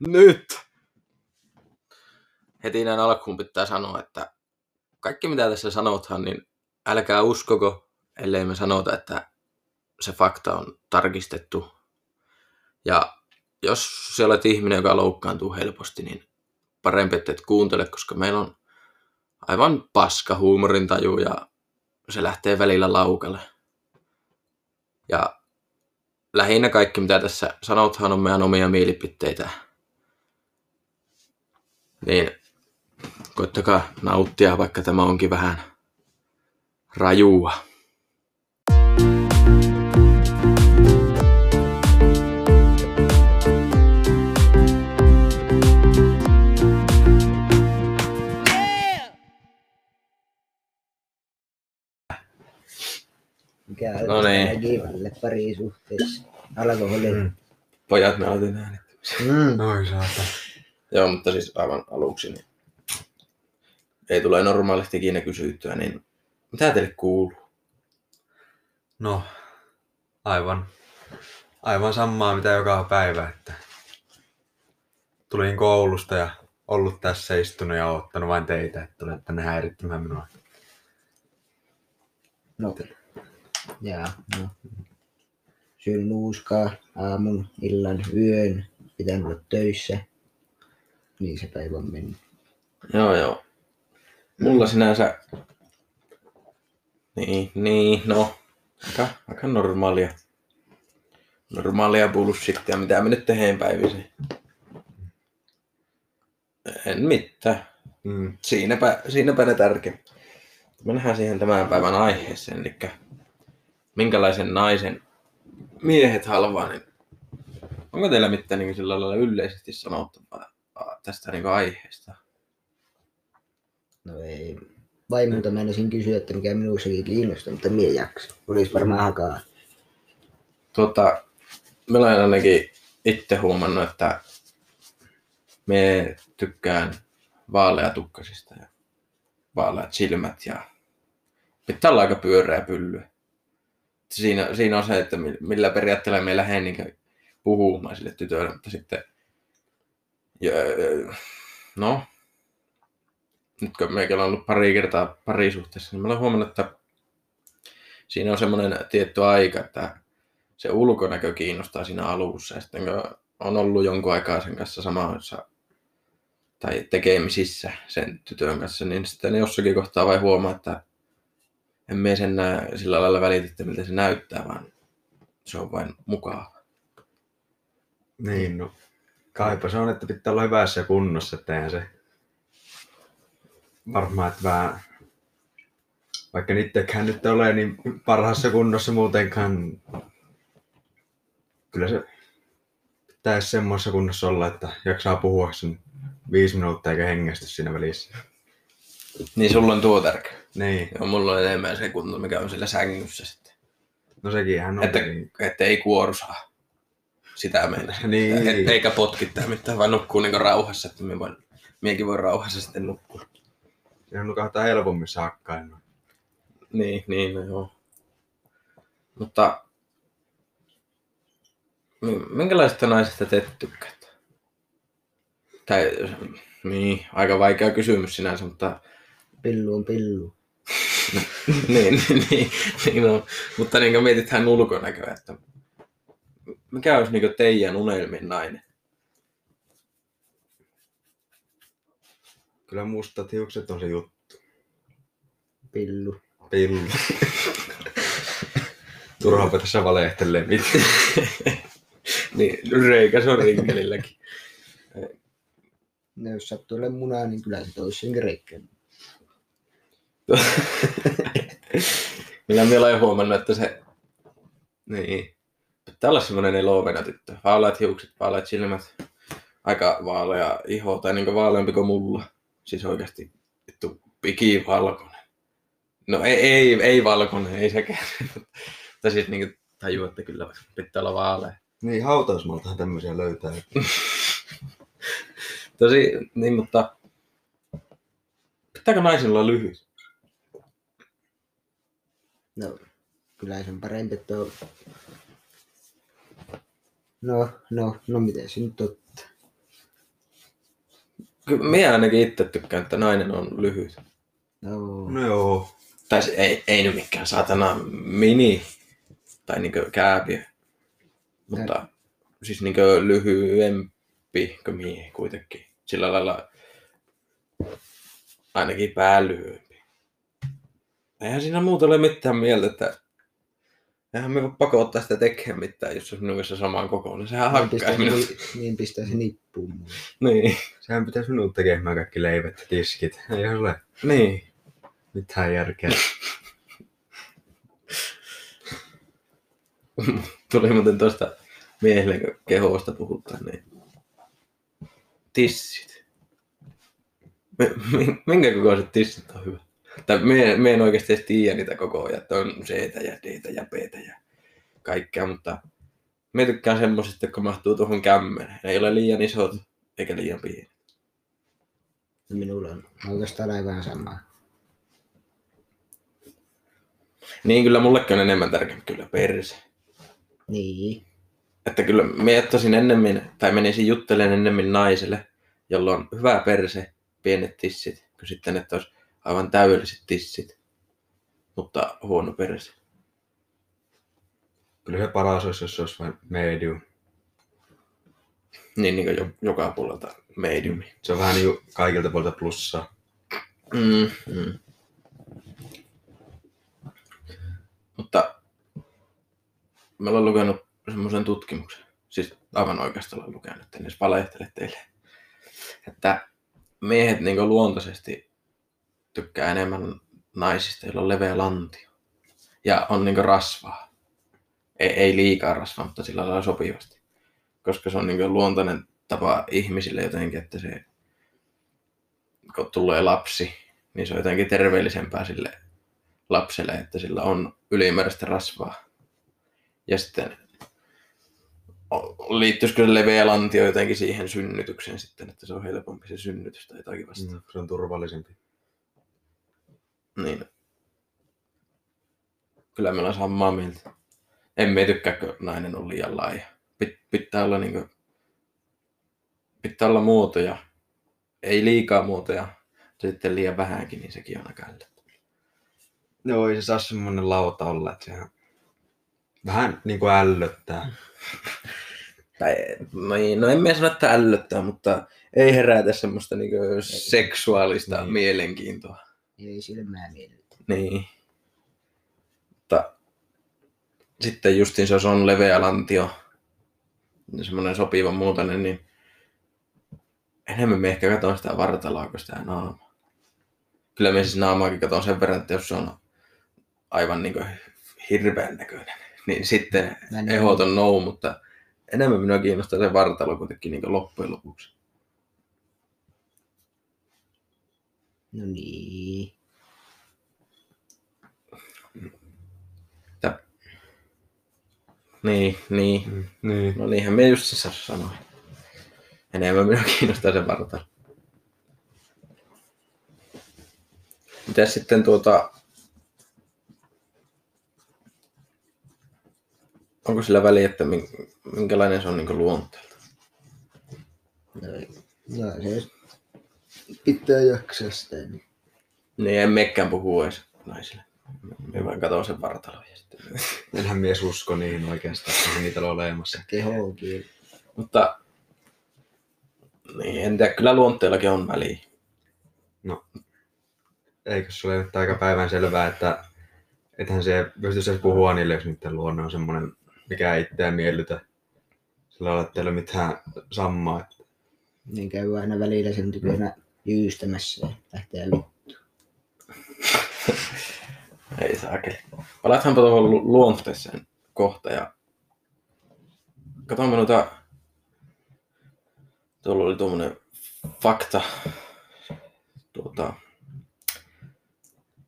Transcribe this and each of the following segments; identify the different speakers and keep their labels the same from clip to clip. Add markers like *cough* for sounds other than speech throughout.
Speaker 1: Nyt! Heti näin alkuun pitää sanoa, että kaikki mitä tässä sanothan, niin älkää uskoko, ellei me sanota, että se fakta on tarkistettu. Ja jos sä olet ihminen, joka loukkaantuu helposti, niin parempi, että et kuuntele, koska meillä on aivan paska huumorintaju ja se lähtee välillä laukalle. Ja lähinnä kaikki, mitä tässä sanothan, on meidän omia mielipiteitä. Niin koittakaa nauttia, vaikka tämä onkin vähän rajua.
Speaker 2: Mikä
Speaker 1: No niin.
Speaker 2: väkivalle parisuhteessa? Alkoholi.
Speaker 3: Mm.
Speaker 1: Pojat nautin äänet.
Speaker 2: Mm.
Speaker 3: Oi saata.
Speaker 1: Joo, mutta siis aivan aluksi, niin ei tule normaalisti ikinä kysyttyä, niin mitä teille kuuluu?
Speaker 3: No, aivan, aivan samaa mitä joka päivä, että tulin koulusta ja ollut tässä istunut ja ottanut vain teitä, että tulette tänne häirittämään minua.
Speaker 2: No. Jaa, no. Syön nuuskaa aamun, illan, yön. Pitää olla töissä. Niin se päivä on mennyt.
Speaker 1: Joo, joo. Mulla sinänsä... Niin, niin, no. Aika, aika normaalia. Normaalia bullshittia, mitä me nyt tehdään päivisin. En mitään.
Speaker 3: Mm.
Speaker 1: Siinäpä, siinäpä ne tärkeimmät. Mennään siihen tämän päivän aiheeseen, eli minkälaisen naisen miehet halvaa, niin onko teillä mitään niin sillä lailla yleisesti sanottavaa tästä niin aiheesta?
Speaker 2: No ei. Vaimolta mä ensin kysyä, että mikä minussakin kiinnostaa, mutta mie jaksa. Olisi varmaan hakaa.
Speaker 1: Tota, mä olen ainakin itse huomannut, että me tykkään vaaleatukkasista ja vaaleat silmät ja pitää olla aika pyöreä pylly. Siinä, siinä on se, että mi- millä periaatteella me lähden niin puhumaan sille tytölle, mutta sitten ja, no, nyt kun meikällä on ollut pari kertaa parisuhteessa, niin mä olen huomannut, että siinä on semmoinen tietty aika, että se ulkonäkö kiinnostaa siinä alussa. Ja sitten kun on ollut jonkun aikaa sen kanssa samassa tai tekemisissä sen tytön kanssa, niin sitten jossakin kohtaa vai huomaa, että en mene sen näe sillä lailla välitä, että miltä se näyttää, vaan se on vain mukava.
Speaker 3: Niin, no. Kaipa se on, että pitää olla hyvässä kunnossa, että eihän se varmaan, että vähän, vaikka niittekään nyt ole niin parhaassa kunnossa muutenkaan, kyllä se pitäisi semmoisessa kunnossa olla, että jaksaa puhua sen viisi minuuttia eikä hengästy siinä välissä.
Speaker 1: Niin sulla on tuo tärkeä.
Speaker 3: Niin,
Speaker 1: Joo, mulla on enemmän se kunto, mikä on sillä sängyssä sitten.
Speaker 3: no sekin hän on.
Speaker 1: Että,
Speaker 3: niin.
Speaker 1: että ei kuoru saa. Sitä mennä. *laughs*
Speaker 3: Niin.
Speaker 1: Et, eikä potkittaa mitään, vaan nukkuu niinku rauhassa, että me voin, miekin voi rauhassa sitten nukkua.
Speaker 3: On nukahtaa helpommin saakkaan.
Speaker 1: Niin, niin, no joo. Mutta mi- minkälaisesta naisesta te tykkäätte? Tai, niin, aika vaikea kysymys sinänsä, mutta
Speaker 2: Pillu on *laughs* pillu.
Speaker 1: niin, niin, niin no. Mutta niin mietitään ulkonäköä, että mikä olisi niin teidän unelmin nainen?
Speaker 3: Kyllä mustat hiukset on se juttu.
Speaker 2: Pillu.
Speaker 3: Pillu. Turhaanpa tässä valehtelee mitään. *laughs*
Speaker 1: niin, reikä se on rinkelilläkin.
Speaker 2: No, jos sattuu olemaan munaa, niin kyllä se toisi senkin reikkeen. *laughs*
Speaker 1: Millä minä olen huomannut, että se niin, pitää olla semmoinen elovena tyttö. Vaaleat hiukset, vaaleat silmät, aika vaalea iho, tai niin vaaleampi kuin mulla. Siis oikeasti vittu pikivalkoinen. No ei, ei, ei valkoinen, ei sekään. *laughs* Mutta siis niin tajuu, että kyllä pitää olla vaalea.
Speaker 3: Niin, hautausmaltahan tämmöisiä löytää. *laughs*
Speaker 1: Tosi, niin mutta pitääkö naisilla olla lyhyt?
Speaker 2: No, kyllä se on parempi, että on... No, no, no miten se nyt ottaa?
Speaker 1: Kyllä minä ainakin itse tykkään, että nainen on lyhyt.
Speaker 2: No,
Speaker 3: No joo.
Speaker 1: Tai se ei, ei nyt mikään saatana mini tai niinkö kääpiö. Mutta siis niinkö lyhyempi kuin mie kuitenkin. Sillä lailla ainakin pää lyhyempi. Eihän siinä muuta ole mitään mieltä, että eihän me voi pakottaa sitä tekemään mitään, jos se on minun kanssa samaan kokoinen. Sehän
Speaker 2: niin
Speaker 1: hakkaa
Speaker 2: pistää,
Speaker 1: minut.
Speaker 2: niin, niin pistää se nippuun mulle.
Speaker 1: Niin,
Speaker 3: Sehän pitäisi minun tekemään kaikki leivät ja tiskit. Ei ole
Speaker 1: niin.
Speaker 3: mitään järkeä.
Speaker 1: Tuli muuten tuosta miehelle, kun kehosta puhutaan, niin tissit. Mi- mi- Minkä kokoiset tissit on hyvä? Tai me, me en oikeasti edes tiedä niitä kokoja, että on c ja d ja b ja kaikkea, mutta me tykkään semmosista, kun mahtuu tuohon kämmeneen. Ne ei ole liian isot eikä liian pienet.
Speaker 2: Minulla on oikeastaan aivan sama.
Speaker 1: Niin kyllä mullekin on enemmän tärkeä kyllä perse.
Speaker 2: Niin.
Speaker 1: Että kyllä me ottaisin ennemmin, tai menisin juttelemaan ennemmin naiselle, jolla on hyvä perse, pienet tissit, kuin sitten, että olisi aivan täydelliset tissit, mutta huono perse.
Speaker 3: Kyllä se paras olisi, jos se olisi vain medium.
Speaker 1: Niin, niin kuin jo, joka puolelta mediumi.
Speaker 3: Se on vähän niin kuin kaikilta puolilta plussaa.
Speaker 1: Mm, mm. Mutta mä olen lukenut semmoisen tutkimuksen, siis aivan oikeastaan olen lukenut, en edes valehtele teille, että miehet niin luontaisesti tykkää enemmän naisista, joilla on leveä lantio ja on niin rasvaa. Ei, ei liikaa rasvaa, mutta sillä lailla sopivasti. Koska se on niin luontainen tapa ihmisille jotenkin, että se kun tulee lapsi, niin se on jotenkin terveellisempää sille lapselle, että sillä on ylimääräistä rasvaa. Ja sitten liittyisikö se leveä lantio jotenkin siihen synnytykseen sitten, että se on helpompi se synnytys tai jotakin vasta.
Speaker 3: Mm, se on turvallisempi.
Speaker 1: Niin. Kyllä me ollaan samaa mieltä. En me tykkää, kun nainen on liian laaja. Pit, pitää olla niinku... Pitää olla muotoja. Ei liikaa muotoja. Sitten liian vähänkin, niin sekin on aika.
Speaker 3: Joo, ei se saa semmonen lauta olla, että sehän vähän niin kuin ällöttää. *laughs*
Speaker 1: Tai, no, ei, no en mä sano, että ällöttää, mutta ei herätä semmoista niinku seksuaalista
Speaker 3: Niin.
Speaker 1: mielenkiintoa.
Speaker 2: Ei silmää miellytä.
Speaker 1: Niin. Mutta sitten justiin se, jos on leveä lantio, ja semmoinen sopiva muotoinen, niin enemmän me ehkä katson sitä vartaloa kuin sitä naamaa. Kyllä me siis naamaakin katson sen verran, että jos se on aivan niin hirveän näköinen, niin sitten
Speaker 2: niin-
Speaker 1: ehdoton no, mutta enemmän minua kiinnostaa se vartalo kuitenkin niin loppujen lopuksi.
Speaker 2: No niin.
Speaker 1: Että... Niin, niin.
Speaker 3: Mm, niin.
Speaker 1: No niinhän me just se sanoin. Enemmän minua kiinnostaa se vartalo. Mitäs sitten tuota... Onko sillä väliä, että min- minkälainen se on niin luonteelta?
Speaker 2: No, no se pitää jaksaa sitä. Niin.
Speaker 1: Niin en mekään puhu edes naisille. Me vaan katson sen vartalon ja sitten...
Speaker 3: Enhän mies usko niihin oikeastaan, että niitä ole olemassa.
Speaker 2: Kehoonkin.
Speaker 1: Mutta... Niin, en tiedä, kyllä luonteellakin on väliä.
Speaker 3: Eikö se ole nyt aika päivän selvää, että ethän se pystyisi edes puhua niille, jos niiden luonne on semmoinen, mikä ei itseään miellytä. Sillä lailla, että ei ole mitään sammaa.
Speaker 2: Niin käy aina välillä sen tykönä jyystämässä ja lähtee vittu.
Speaker 1: Ei saakeli. Palataanpa tuohon lu- luonteeseen kohta ja katsomme noita... Tuolla oli tuommoinen fakta tuota,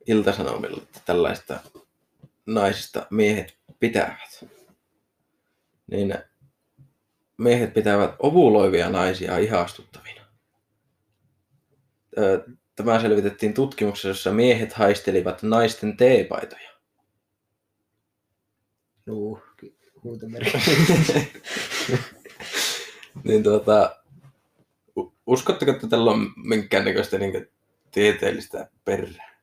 Speaker 1: iltasanomilla, että tällaista naisista miehet pitävät. Niin miehet pitävät ovuloivia naisia ihastuttavina. Tämä selvitettiin tutkimuksessa, jossa miehet haistelivat naisten teepaitoja.
Speaker 2: Nuu, huutomerkki. *laughs*
Speaker 1: niin tuota, uskotteko, että tällä on minkäännäköistä niin tieteellistä perää?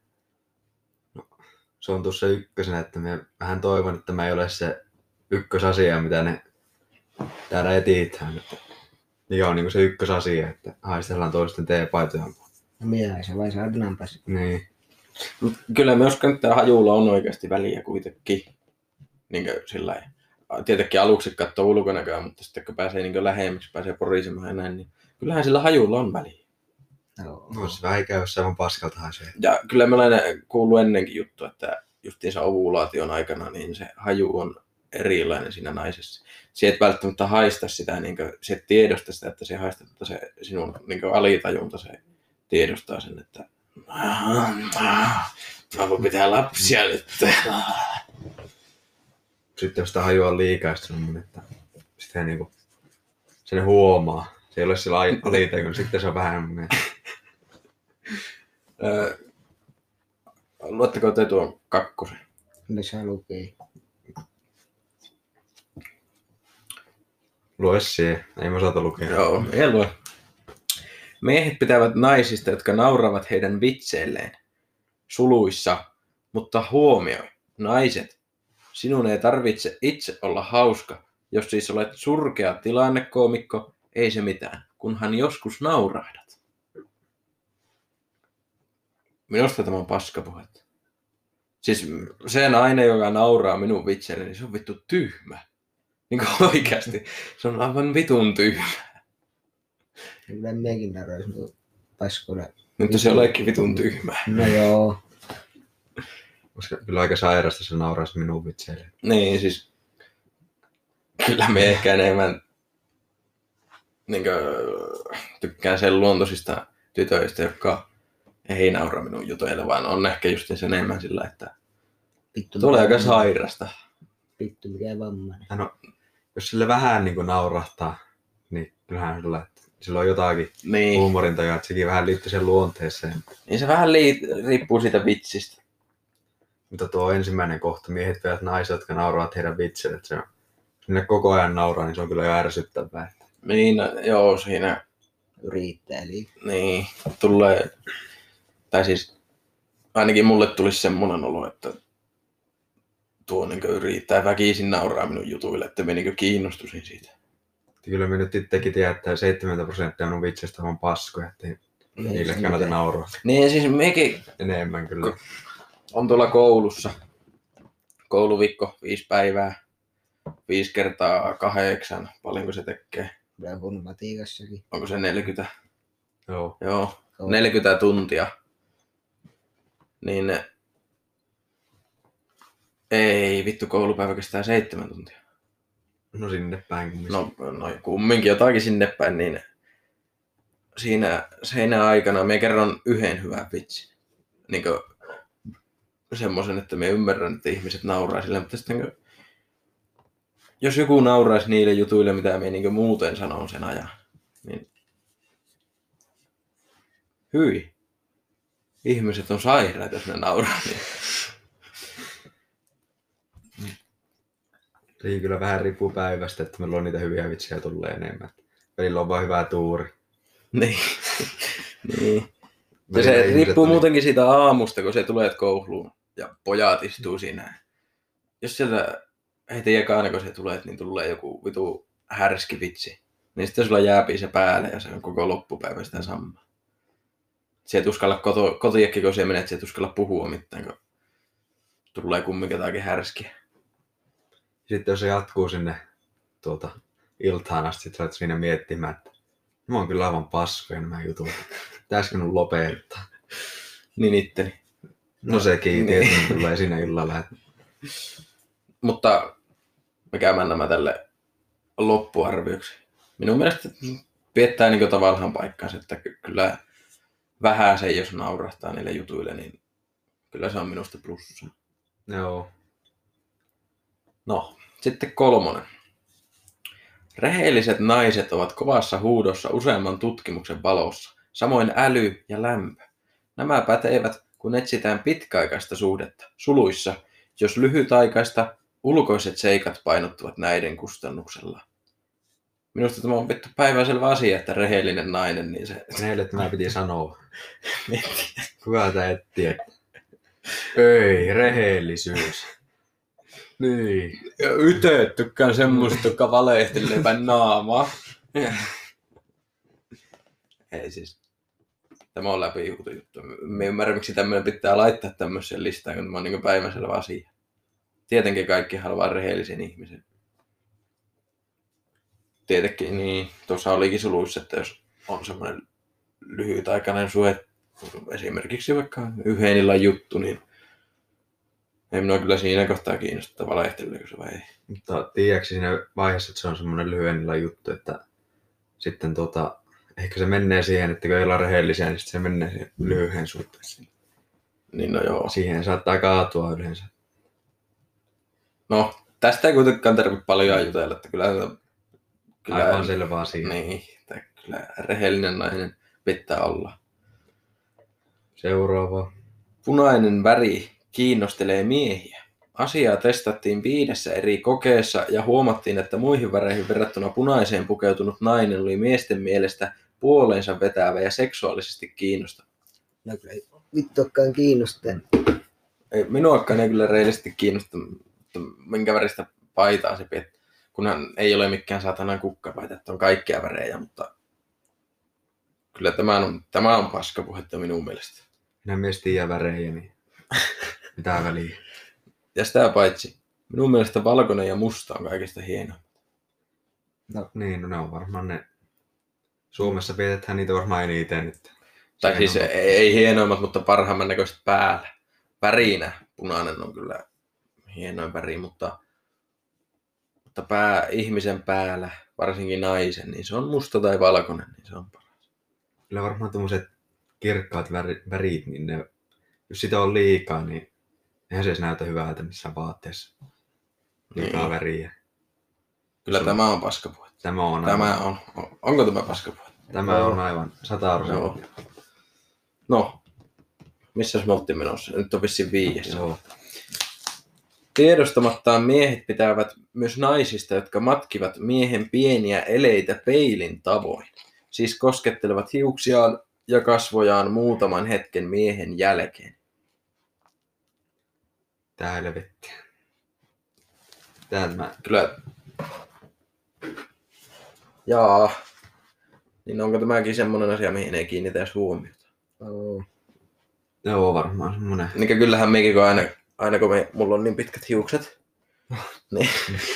Speaker 3: Se on tuossa ykkösenä, että mä vähän toivon, että mä ei ole se ykkösasia, mitä ne täällä etiitään. Että mikä on niin se ykkösasia, että haistellaan toisten teepaitoja.
Speaker 2: No mitä se vai saadaan
Speaker 3: Niin.
Speaker 1: Mut Kyllä me uskon, että hajulla on oikeasti väliä kuitenkin. Niin sillä. Tietenkin aluksi katsoo ulkonäköä, mutta sitten kun pääsee niin lähemmäksi, pääsee porisemaan ja näin, niin kyllähän sillä hajulla on väliä.
Speaker 2: Joo.
Speaker 3: No se vähän käy, jos aivan paskalta haisee.
Speaker 1: Ja kyllä me olen kuullut ennenkin juttu, että justiinsa ovulaation aikana niin se haju on erilainen siinä naisessa. Se et välttämättä haista sitä, niin kuin, se et tiedosta sitä, että se haista, mutta se sinun niin alitajunta se tiedostaa sen, että Papu pitää lapsia nyt.
Speaker 3: Sitten jos sitä hajua on liikaa, sitten se on että sitten niinku, sen huomaa. Se ei ole sillä alitajun, sitten se on vähän
Speaker 1: Luetteko te tuon kakkosen?
Speaker 2: Missä lukee?
Speaker 3: lue siihen. Ei mä osata lukea.
Speaker 1: Joo, ei lue. Miehet pitävät naisista, jotka nauravat heidän vitseilleen. Suluissa, mutta huomioi, naiset, sinun ei tarvitse itse olla hauska. Jos siis olet surkea tilannekoomikko, ei se mitään, kunhan joskus naurahdat. Minusta tämä on paskapuhetta. Siis se nainen, joka nauraa minun vitseille, niin se on vittu tyhmä. Niin kuin oikeasti. Se on aivan vitun tyhmä.
Speaker 2: Kyllä mekin narois mut paskona.
Speaker 1: Mutta se olekin vitun tyhmä.
Speaker 2: No joo.
Speaker 3: Koska kyllä aika sairasta se nauraisi minun vitseille.
Speaker 1: Niin, siis kyllä me ehkä enemmän niin kuin, tykkään sen luontoisista tytöistä, jotka ei naura minun jutuille, vaan on ehkä just sen enemmän sillä, että
Speaker 2: Vittu,
Speaker 1: tulee aika sairasta.
Speaker 2: Vittu mikä vammainen.
Speaker 3: No, jos sille vähän niin kuin naurahtaa, niin kyllähän sillä, että sillä on jotakin
Speaker 1: Niin,
Speaker 3: huumorintajua, että sekin vähän liittyy sen luonteeseen.
Speaker 1: niin se vähän lii- riippuu siitä vitsistä.
Speaker 3: Mutta tuo ensimmäinen kohta, miehet veät naiset, jotka nauravat heidän vitsille, että se on, koko ajan nauraa, niin se on kyllä jo ärsyttävää.
Speaker 1: Niin, no, joo, siinä
Speaker 2: Yrittää eli
Speaker 1: niin, tulee, tai siis ainakin mulle tulisi semmoinen olo, että tuo niin yrittää väkisin nauraa minun jutuille, että me niin kiinnostuisin siitä.
Speaker 3: Että Kyllä me nyt itsekin tiedän, että 70 prosenttia minun vitseistä on paskoja, että ei niille
Speaker 2: se
Speaker 3: kannata nauraa
Speaker 1: Niin siis mekin
Speaker 3: enemmän kyllä.
Speaker 1: on tuolla koulussa. Kouluviikko, viisi päivää, viisi kertaa kahdeksan, paljonko se tekee?
Speaker 2: Kun matiikassakin.
Speaker 1: Onko se 40?
Speaker 3: Joo.
Speaker 1: Joo,
Speaker 2: Joo.
Speaker 1: 40 tuntia. Niin ei, vittu koulupäivä kestää seitsemän tuntia.
Speaker 3: No sinne päin kumminkin.
Speaker 1: No, no kumminkin jotakin sinne päin, niin siinä seinä aikana me kerron yhden hyvän vitsin. Niin semmoisen, että me ymmärrän, että ihmiset nauraa sille, mutta sitten kun, jos joku nauraisi niille jutuille, mitä me niin muuten sanon sen ajan, niin hyi. Ihmiset on sairaita, jos ne nauraa. Niin.
Speaker 3: Sekin kyllä vähän riippuu päivästä, että meillä on niitä hyviä vitsejä tulee enemmän. Välillä on vaan hyvä tuuri.
Speaker 1: niin. *laughs* niin. Ja se riippuu
Speaker 3: on-
Speaker 1: muutenkin siitä aamusta, kun se tulee kouluun ja pojat istuu siinä. Jos sieltä heti ekana, kun se tulee, niin tulee joku vitu härski vitsi, niin sitten sulla jääpi se päälle ja se on koko loppupäivä sitä samaa. Se et uskalla koto, kotiakin, kun se menee, että se et uskalla puhua mitään, kun tulee kumminkin jotakin härskiä.
Speaker 3: Sitten jos se jatkuu sinne tuota, iltaan asti, sit sä siinä miettimään, että mä oon kyllä aivan paskoja nämä jutut. Pitäisikö mun lopettaa?
Speaker 1: Niin itteni.
Speaker 3: No sekin
Speaker 1: Niin.
Speaker 3: tietenkin tulee siinä illalla. Että
Speaker 1: Mutta me käymään nämä tälle loppuarvioksi. Minun mielestä piettää niin tavallaan paikkansa, että ky- kyllä vähän se, jos naurahtaa niille jutuille, niin kyllä se on minusta plussa.
Speaker 3: joo.
Speaker 1: No, sitten kolmonen. Rehelliset naiset ovat kovassa huudossa useamman tutkimuksen valossa, samoin äly ja lämpö. Nämä pätevät, kun etsitään pitkäaikaista suhdetta. Suluissa, jos lyhytaikaista, ulkoiset seikat painottuvat näiden kustannuksella. Minusta tämä on vittu päiväselvä asia, että rehellinen nainen, niin se...
Speaker 3: Meille tämä piti sanoa. *laughs* Kuka tää et tiedä? Ei, rehellisyys. Niin.
Speaker 1: Yte tykkään semmoista, joka valehtelee päin naamaa. Ei siis. Tämä on läpi juttu. Me ymmärrän, miksi tämmöinen pitää laittaa tämmöiseen listaan, kun tämä on niin päiväselvä asia. Tietenkin kaikki haluaa rehellisen ihmisen. Tietenkin, niin tuossa olikin suluissa, että jos on semmoinen lyhytaikainen suhe, esimerkiksi vaikka yhden illan juttu, niin ei minua kyllä siinä kohtaa kiinnosta valehteleeko se vai ei.
Speaker 3: Mutta tiedätkö siinä vaiheessa, että se on semmoinen lyhyen illan juttu, että sitten tota, ehkä se menee siihen, että kun ei olla rehellisiä, niin sitten se menee siihen lyhyen suhteeseen.
Speaker 1: Niin no joo.
Speaker 3: Siihen saattaa kaatua yleensä.
Speaker 1: No, tästä ei kuitenkaan tarvitse paljon jutella, että kyllä,
Speaker 3: Kyllä, Aivan selvä asia.
Speaker 1: Niin, että kyllä rehellinen nainen pitää olla.
Speaker 3: Seuraava.
Speaker 1: Punainen väri kiinnostelee miehiä. Asiaa testattiin viidessä eri kokeessa ja huomattiin, että muihin väreihin verrattuna punaiseen pukeutunut nainen oli miesten mielestä puoleensa vetävä ja seksuaalisesti kiinnostava.
Speaker 2: No kyllä ei vittuakaan kiinnostaa.
Speaker 1: Ei, minuakaan ei kyllä reilisti kiinnosta, minkä väristä paitaa se pidät. Kunhan ei ole mikään saatanan kukkapaita, että on kaikkia värejä, mutta kyllä tämä on, tämä on paskapuhetta minun mielestä.
Speaker 3: Minä mies tiedä värejä, niin *laughs* mitä väliä.
Speaker 1: Ja sitä paitsi, minun mielestä valkoinen ja musta on kaikista hienoa.
Speaker 3: No niin, no ne on varmaan ne. Suomessa pidetään niitä varmaan eniten. Että
Speaker 1: Tai
Speaker 3: sehän
Speaker 1: siis ei, ei hienoimmat, mutta parhaimman näköiset päällä. Värinä punainen on kyllä hienoin väri, mutta, mutta pää, ihmisen päällä, varsinkin naisen, niin se on musta tai valkoinen, niin se on paras.
Speaker 3: Kyllä varmaan tuommoiset kirkkaat väri- värit, niin ne, jos sitä on liikaa, niin eihän se edes näytä hyvältä missään vaatteessa. Liikaa
Speaker 1: Niin.
Speaker 3: väriä.
Speaker 1: Kyllä
Speaker 3: on-
Speaker 1: tämä on paskapuhetta.
Speaker 3: Tämä on,
Speaker 1: Tämä
Speaker 3: aivan,
Speaker 1: on, onko tämä paskapuhetta?
Speaker 3: tämä on aivan sata
Speaker 1: Joo. No, missä me oltiin menossa? Nyt on vissiin viides.
Speaker 3: Joo.
Speaker 1: Tiedostamattaan miehet pitävät myös naisista, jotka matkivat miehen pieniä eleitä peilin tavoin. Siis koskettelevat hiuksiaan ja kasvojaan muutaman hetken miehen jälkeen.
Speaker 3: Tää helvettiä. Tää mä,
Speaker 1: Kyllä... Jaa. Niin onko tämäkin semmoinen asia, mihin ei kiinnitä edes huomiota?
Speaker 2: Oo.
Speaker 3: joo varmaan semmonen.
Speaker 1: Niin kyllähän mekin, kun aina, aina kun me, mulla on niin pitkät hiukset, *laughs* niin... *laughs*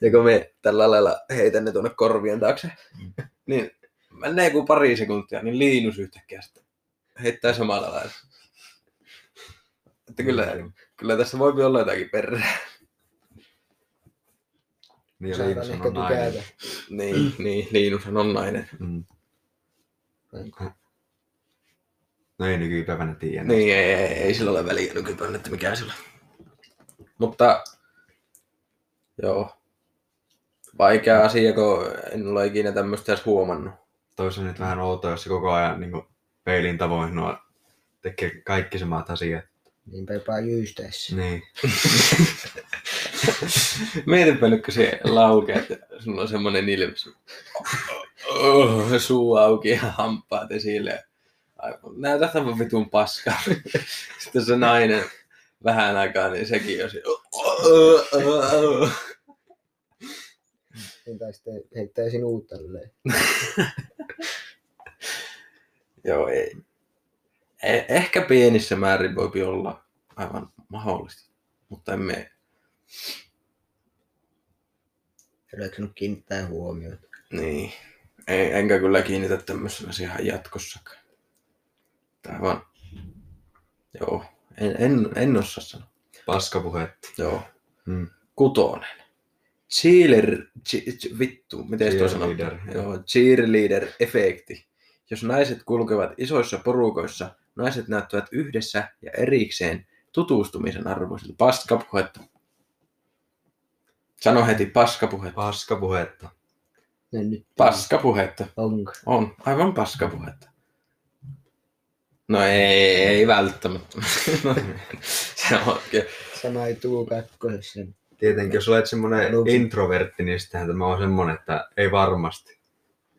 Speaker 1: ja kun me tällä lailla heitän ne tuonne korvien taakse, niin menee kuin pari sekuntia, niin liinus yhtäkkiä sitten heittää samalla lailla. Että kyllä, kyllä tässä voi olla jotakin perää.
Speaker 3: Niin Liinus
Speaker 2: ehkä
Speaker 3: on nainen.
Speaker 2: tykätä.
Speaker 1: Niin, niin, liinushan on nainen.
Speaker 3: Mm. No ei nykypäivänä tiedä.
Speaker 1: Niin, ei, ei, ei sillä ole väliä nykypäivänä, että mikä sillä on. Mutta, joo. Vaikea asia, kun en ole ikinä tämmöistä edes huomannut.
Speaker 3: Toisaalta nyt vähän outoa, jos se koko ajan niin peilin tavoin nuo tekee kaikki samat asiat.
Speaker 2: Niinpä jopa jyystäessä.
Speaker 3: Niin.
Speaker 1: Mietipä nyt, kun se laukee, että sulla on semmonen ilmestys. Oh, suu auki ja hampaat esille. Näytät tämän vitun paskaa. *laughs* Sitten se nainen vähän aikaa, niin sekin on se.
Speaker 2: Niin tai sitten heittäisin uudelleen. *laughs*
Speaker 1: Joo, ei. Eh- ehkä pienissä määrin voi olla aivan mahdollista, mutta emme,
Speaker 2: jaksanut kiinnittää huomiota.
Speaker 1: niin, ei, enkä kyllä kiinnitä tämmöisen asiaan jatkossakaan. Tää vaan, joo, en, en, en osaa sanoa.
Speaker 3: Paskapuhetti.
Speaker 1: Joo,
Speaker 3: Mm.
Speaker 1: kutonen. Cheerleader, vittu, miten tuo sanotaan?
Speaker 3: Cheerleader,
Speaker 1: Joo, cheerleader-efekti. Jos naiset kulkevat isoissa porukoissa, naiset näyttävät yhdessä ja erikseen tutustumisen arvoisilta. Paskapuhetta. Sano heti paskapuhetta.
Speaker 3: Paskapuhetta.
Speaker 2: No nyt
Speaker 1: Paskapuhetta.
Speaker 2: onko?
Speaker 1: On, aivan paskapuhetta. No ei, ei välttämättä. *laughs* Se on oikein.
Speaker 2: Sama ei tuu kakkosessa.
Speaker 3: Tietenkin, jos olet semmoinen
Speaker 2: Haluatko-
Speaker 3: introvertti, niin sittenhän tämä on semmoinen, että ei varmasti.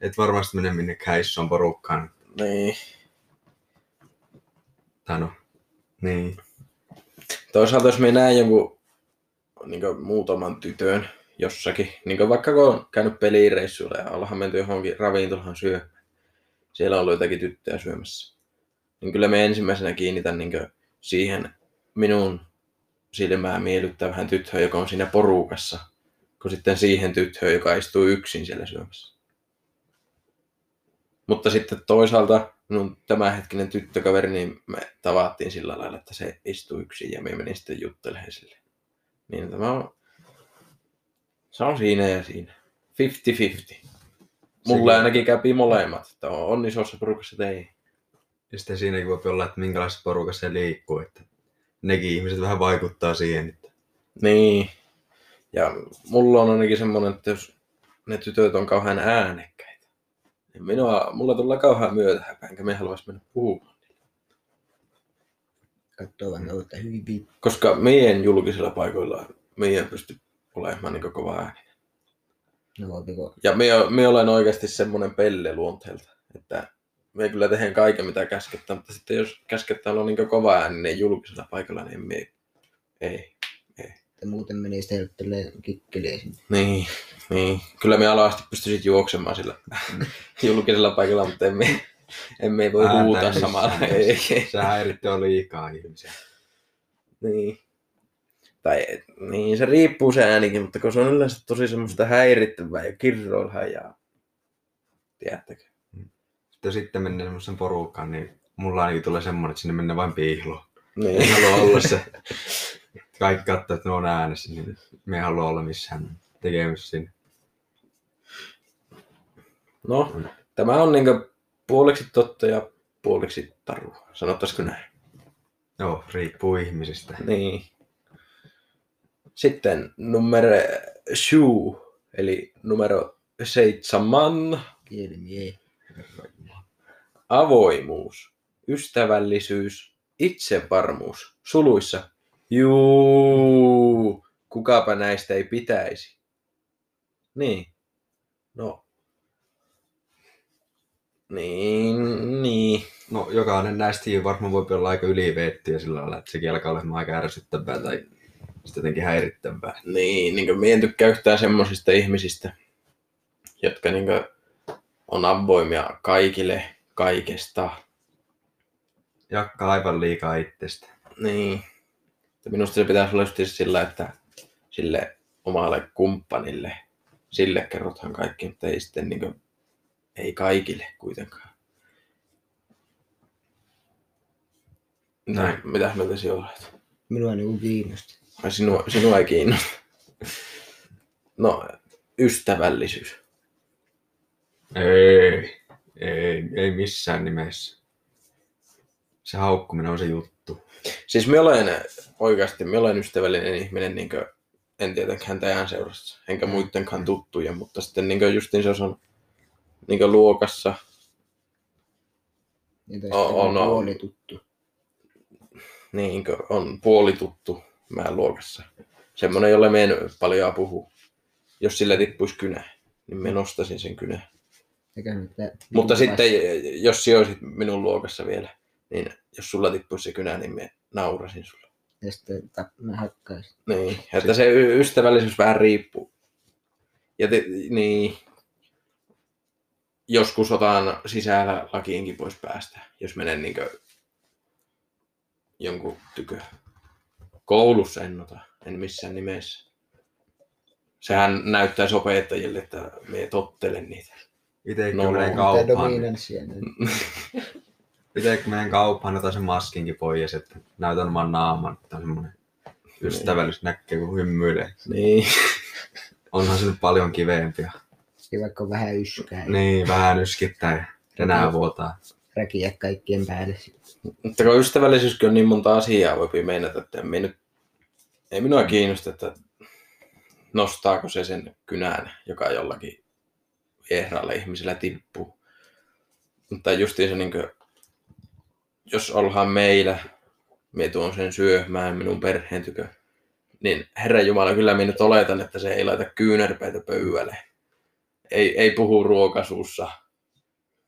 Speaker 3: Et varmasti mene minne häissoon porukkaan.
Speaker 1: Niin.
Speaker 3: No, niin.
Speaker 1: Toisaalta jos me näen jonkun niin muutaman tytön jossakin, niin vaikka kun on käynyt pelireissuilla ja ollaan menty johonkin ravintolaan syömään, siellä on ollut jotakin tyttöjä syömässä, niin kyllä me ensimmäisenä kiinnitän niin siihen minun silmää miellyttävään tyttöön, joka on siinä porukassa, kuin sitten siihen tyttöön, joka istuu yksin siellä syömässä. Mutta sitten toisaalta minun tämänhetkinen tyttökaveri, niin me tavattiin sillä lailla, että se istuu yksin ja me menin sitten juttelemaan sille. Niin tämä on, se on siinä ja siinä. 50-50. Mulle ainakin käpi molemmat, että on, on isossa porukassa että ei.
Speaker 3: Ja sitten siinäkin voi olla, että minkälaisessa porukassa se liikkuu. Että nekin ihmiset vähän vaikuttaa siihen. Että
Speaker 1: Niin. Ja mulla on ainakin semmonen, että jos ne tytöt on kauhean äänekkäitä, niin minua, mulla tulee kauhean myötähäpä, enkä me haluaisi mennä puhumaan.
Speaker 2: Katsoo vaan kautta hyvin.
Speaker 1: Koska meidän julkisilla paikoilla meidän pysty olemaan niin kova ääni.
Speaker 2: No
Speaker 1: Ja me, me olen oikeasti semmoinen pelle luonteelta, että me kyllä tehdään kaiken mitä käsketään, mutta sitten jos käsketään olla niin kova ääni niin julkisella paikalla, niin me ei.
Speaker 2: Että muuten menee sitten heiluttelee kikkeliä sinne.
Speaker 1: Niin, niin. Kyllä me alasti pystyisit juoksemaan sillä *laughs* julkisella paikalla, mutta emme, emme voi
Speaker 3: Ääntä
Speaker 1: huutaa
Speaker 3: ei
Speaker 1: samalla. Ei, ei.
Speaker 3: se *laughs* häirittää on liikaa ihmisiä.
Speaker 1: Niin. Tai niin, se riippuu se äänikin, mutta kun se on yleensä tosi semmoista häirittävää ja kirroilhaa ja... Tiedättekö?
Speaker 3: Sitten, sitten mennään semmoisen porukkaan, niin mulla ainakin tulee semmoinen, että sinne mennään vain piiloon.
Speaker 1: Niin.
Speaker 3: Ei halua olla se. *laughs* Kaikki katsoo, että ne on äänessä, niin me ei halua olla missään tekemässä sinne.
Speaker 1: No, tämä on niinku puoliksi totta ja puoliksi tarua. Sanottaisiko näin?
Speaker 3: Joo, riippuu ihmisistä.
Speaker 1: Niin. Sitten numero shoe, eli numero seitsemän, avoimuus, ystävällisyys, itsevarmuus, suluissa. Juu, kukapa näistä ei pitäisi. Niin. No. Niin, niin.
Speaker 3: No, jokainen näistä varmaan voi olla aika yliveettiä sillä lailla, että sekin alkaa olemaan aika ärsyttävää tai sitten jotenkin häirittävää.
Speaker 1: Niin, niin kuin, en tykkää yhtään semmoisista ihmisistä, jotka niin kuin, on avoimia kaikille kaikesta.
Speaker 3: Jakkaa aivan liikaa itsestä.
Speaker 1: Niin. Että minusta se pitäisi olla just sillä, että sille omalle kumppanille, sille kerrotaan kaikki, mutta ei sitten niin kuin, ei kaikille kuitenkaan. Näin, mitä mieltä sinä olet?
Speaker 2: Minua niinku kiinnosti.
Speaker 1: Ai sinua, sinua ei kiinnosta. No, ystävällisyys.
Speaker 3: Ei, ei, ei missään nimessä. Se haukkuminen on se juttu.
Speaker 1: Siis me olen oikeasti, me olen ystävällinen ihminen, niin kuin, en tietenkään teidän seurassa, enkä muidenkaan tuttuja, mutta sitten niin justiin se on niin luokassa,
Speaker 2: Niitä
Speaker 1: On- on- on.
Speaker 2: puoli tuttu.
Speaker 1: niin kuin on puolituttu mä luokassa. Semmoinen, jolle me en paljon puhu. Jos sillä tippuisi kynä, niin me nostaisin sen kynä.
Speaker 2: Eikä
Speaker 1: Mutta sitten, jos sijoisit minun luokassa vielä, niin jos sulla tippuisi se kynä, niin me naurasin sulle.
Speaker 2: Ja sitten mä hakkaisin.
Speaker 1: Niin, että se ystävällisyys vähän riippuu. Ja te, niin, joskus otan sisällä lakiinkin pois päästä, jos menen niin jonkun tykö. Koulussa en ota, en missään nimessä. Sehän näyttäisi opettajille, että me tottelen niitä.
Speaker 3: Itse
Speaker 1: No, no,
Speaker 2: Mitä
Speaker 3: kauppaan, niin,
Speaker 2: dominanssia nyt? *laughs*
Speaker 3: kun menen kauppaan, otan sen maskinkin pois, että näytän oman naaman, että on semmoinen ystävällisyys näkee, kun hymyilee.
Speaker 1: Niin.
Speaker 3: Onhan se nyt paljon kiveempiä.
Speaker 2: Ja vaikka on vähän yskää
Speaker 3: Niin, vähän yskittää ja renää vuotaa.
Speaker 2: räkiä kaikkien päälle.
Speaker 1: Mutta kun ystävällisyyskin on niin monta asiaa, voi meinata, että minä nyt, ei minua kiinnosta, että nostaako se sen kynän, joka jollakin vieraalla ihmisellä tippuu. Mutta justiin se, niin kuin, jos ollaan meillä, me tuon sen syömään minun perheen tykö, niin Herran Jumala, kyllä minä nyt oletan, että se ei laita kyynärpäitä pöydälle. Ei, ei puhu ruokasuussa,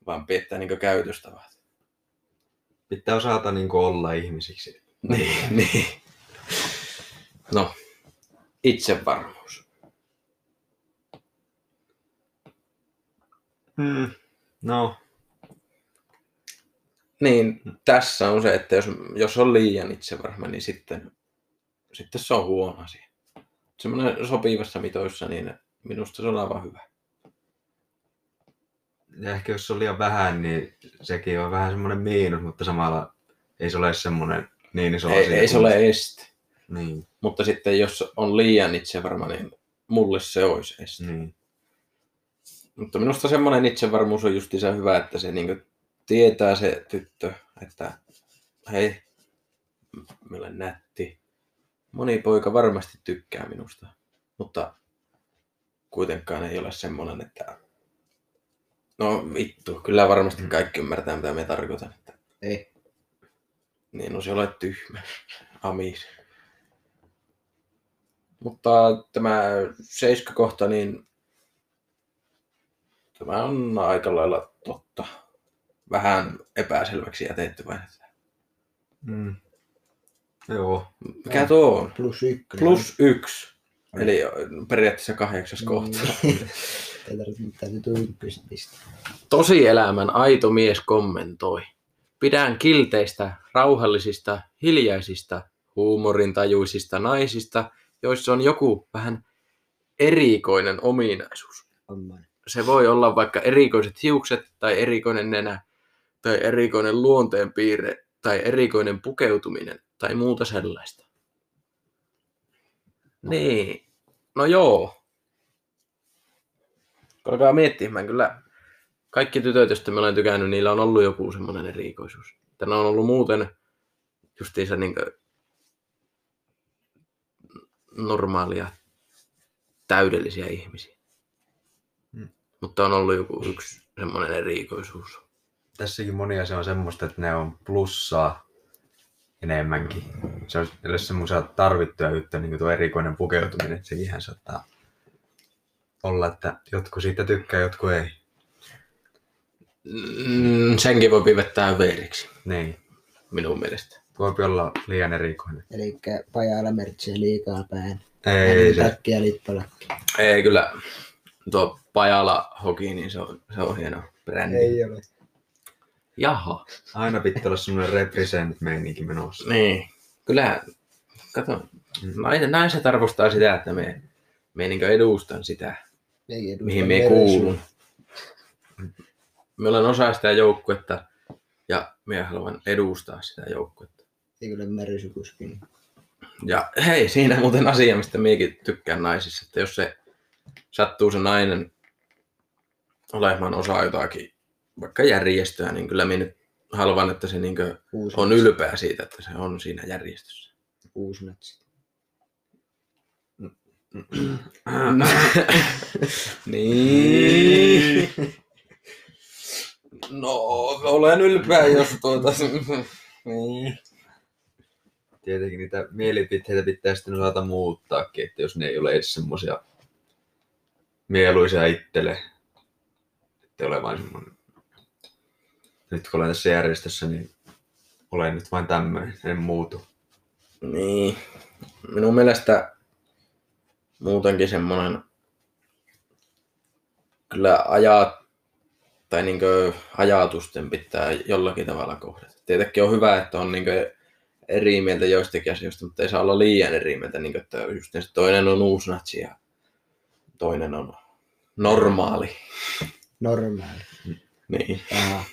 Speaker 1: vaan piettää niin käytöstavat.
Speaker 3: Pitää osata niin olla ihmisiksi.
Speaker 1: Niin, *laughs* niin. No, itsevarmuus.
Speaker 3: Hmm. No,
Speaker 1: Niin, tässä on se, että jos, jos on liian itsevarma, niin sitten, sitten se on huono asia. Semmoinen sopivassa mitoissa, niin minusta se on aivan hyvä.
Speaker 3: ja ehkä jos on liian vähän, niin sekin on vähän semmoinen miinus, mutta samalla ei se ole semmoinen niin iso
Speaker 1: Ei,
Speaker 3: asia.
Speaker 1: ei se ole este.
Speaker 3: Niin,
Speaker 1: Mutta sitten jos on liian itsevarma, niin mulle se olisi este.
Speaker 3: niin.
Speaker 1: Mutta minusta semmoinen itsevarmuus on justiinsa hyvä, että se niin tietää se tyttö, että hei, mä olen nätti. Moni poika varmasti tykkää minusta, mutta kuitenkaan ei ole semmoinen, että no vittu, kyllä varmasti kaikki ymmärtää, mitä me tarkoitan. Että,
Speaker 2: Ei.
Speaker 1: niin, no se olet tyhmä, *laughs* amis. Mutta tämä seiskakohta, niin tämä on aika lailla totta. Vähän epäselväksi jätetty vai?
Speaker 3: Mm. Joo.
Speaker 1: Mikä tuo on?
Speaker 2: Plus ykkönen.
Speaker 1: Plus yksi. Eli periaatteessa kahdeksas kohta. *laughs*
Speaker 2: Tuo ykkösen pistää.
Speaker 1: Tosielämän aito mies kommentoi. Pidän kilteistä, rauhallisista, hiljaisista, huumorintajuisista naisista, joissa on joku vähän erikoinen ominaisuus. Se voi olla vaikka erikoiset hiukset tai erikoinen nenä tai erikoinen luonteenpiirre tai erikoinen pukeutuminen tai muuta sellaista. Niin, no joo. Alkaa miettimään, kyllä kaikki tytöt, joista mä olen tykännyt, niillä on ollut joku semmoinen erikoisuus. Että ne on ollut muuten justiinsa niin normaalia, täydellisiä ihmisiä.
Speaker 3: Mm.
Speaker 1: Mutta on ollut joku yksi semmoinen erikoisuus.
Speaker 3: Tässäkin moni asia on semmoista, että ne on plussaa enemmänkin. Se on edes semmoisia tarvittuja juttuja, niin kuin tuo erikoinen pukeutuminen, että sekinhän saattaa olla, että jotkut siitä tykkää, jotkut ei.
Speaker 1: Mm, senkin voi vettää veiriksi,
Speaker 3: Niin.
Speaker 1: minun mielestä.
Speaker 3: Voi olla liian erikoinen.
Speaker 2: Eli pajalla mertsee liikaa pään.
Speaker 3: Ei se.
Speaker 2: Takki ja lippalakki.
Speaker 1: Ei kyllä, tuo Pajala hoki, niin se on, se on hieno brändi.
Speaker 2: Ei ole.
Speaker 1: Jaha.
Speaker 3: Aina pitää olla semmoinen represent meininki menossa.
Speaker 1: Niin. Kyllä, kato, naiset, naiset arvostaa sitä, että me, me niin edustan sitä,
Speaker 2: Ei edusta
Speaker 1: mihin me kuulun. Me olen osa sitä joukkuetta ja me haluan edustaa sitä joukkuetta.
Speaker 2: Ei kyllä mersukuskin.
Speaker 1: Ja hei, siinä muuten asia, mistä minäkin tykkään naisissa, että jos se sattuu se nainen olemaan osa jotakin, vaikka järjestöä, niin kyllä minä nyt haluan, että se niin on ylpeä siitä, että se on siinä järjestössä.
Speaker 2: Uusi natsi. *coughs*
Speaker 1: niin. No, olen ylpeä, jos tuota... niin.
Speaker 3: Tietenkin niitä mielipiteitä pitää sitten osata muuttaakin, että jos ne ei ole edes semmosia mieluisia itselle. Että ole vain semmoinen. Nyt kun olen tässä järjestössä, niin olen nyt vain tämmöinen, en muutu.
Speaker 1: Niin. Minun mielestä muutenkin semmoinen kyllä ajat, tai niin ajatusten pitää jollakin tavalla kohdata. Tietenkin on hyvä, että on niin eri mieltä joistakin asioista, mutta ei saa olla liian eri mieltä, niin kuin, että just niin, toinen on uusnatsi ja toinen on normaali.
Speaker 2: Normaali.
Speaker 1: Niin,
Speaker 2: Aha.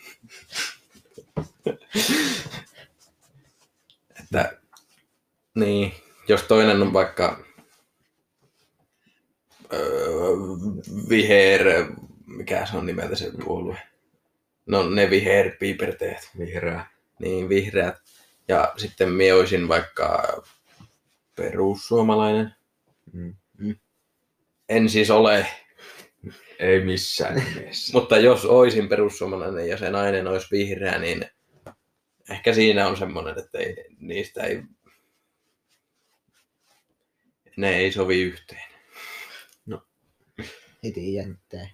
Speaker 1: Että niin, jos toinen on vaikka öö, viher, mikä se on nimeltä se puolue? No ne viherpiiperteet,
Speaker 3: Vihreä.
Speaker 1: niin vihreät. Ja sitten mie olisin vaikka perussuomalainen.
Speaker 3: Mm.
Speaker 1: En siis ole,
Speaker 3: Ei missään nimessä. *laughs*
Speaker 1: mutta jos olisin perussuomalainen ja se nainen olisi vihreä, niin ehkä siinä on semmoinen, että ei, niistä ei ne ei sovi yhteen.
Speaker 2: Heti jännittää.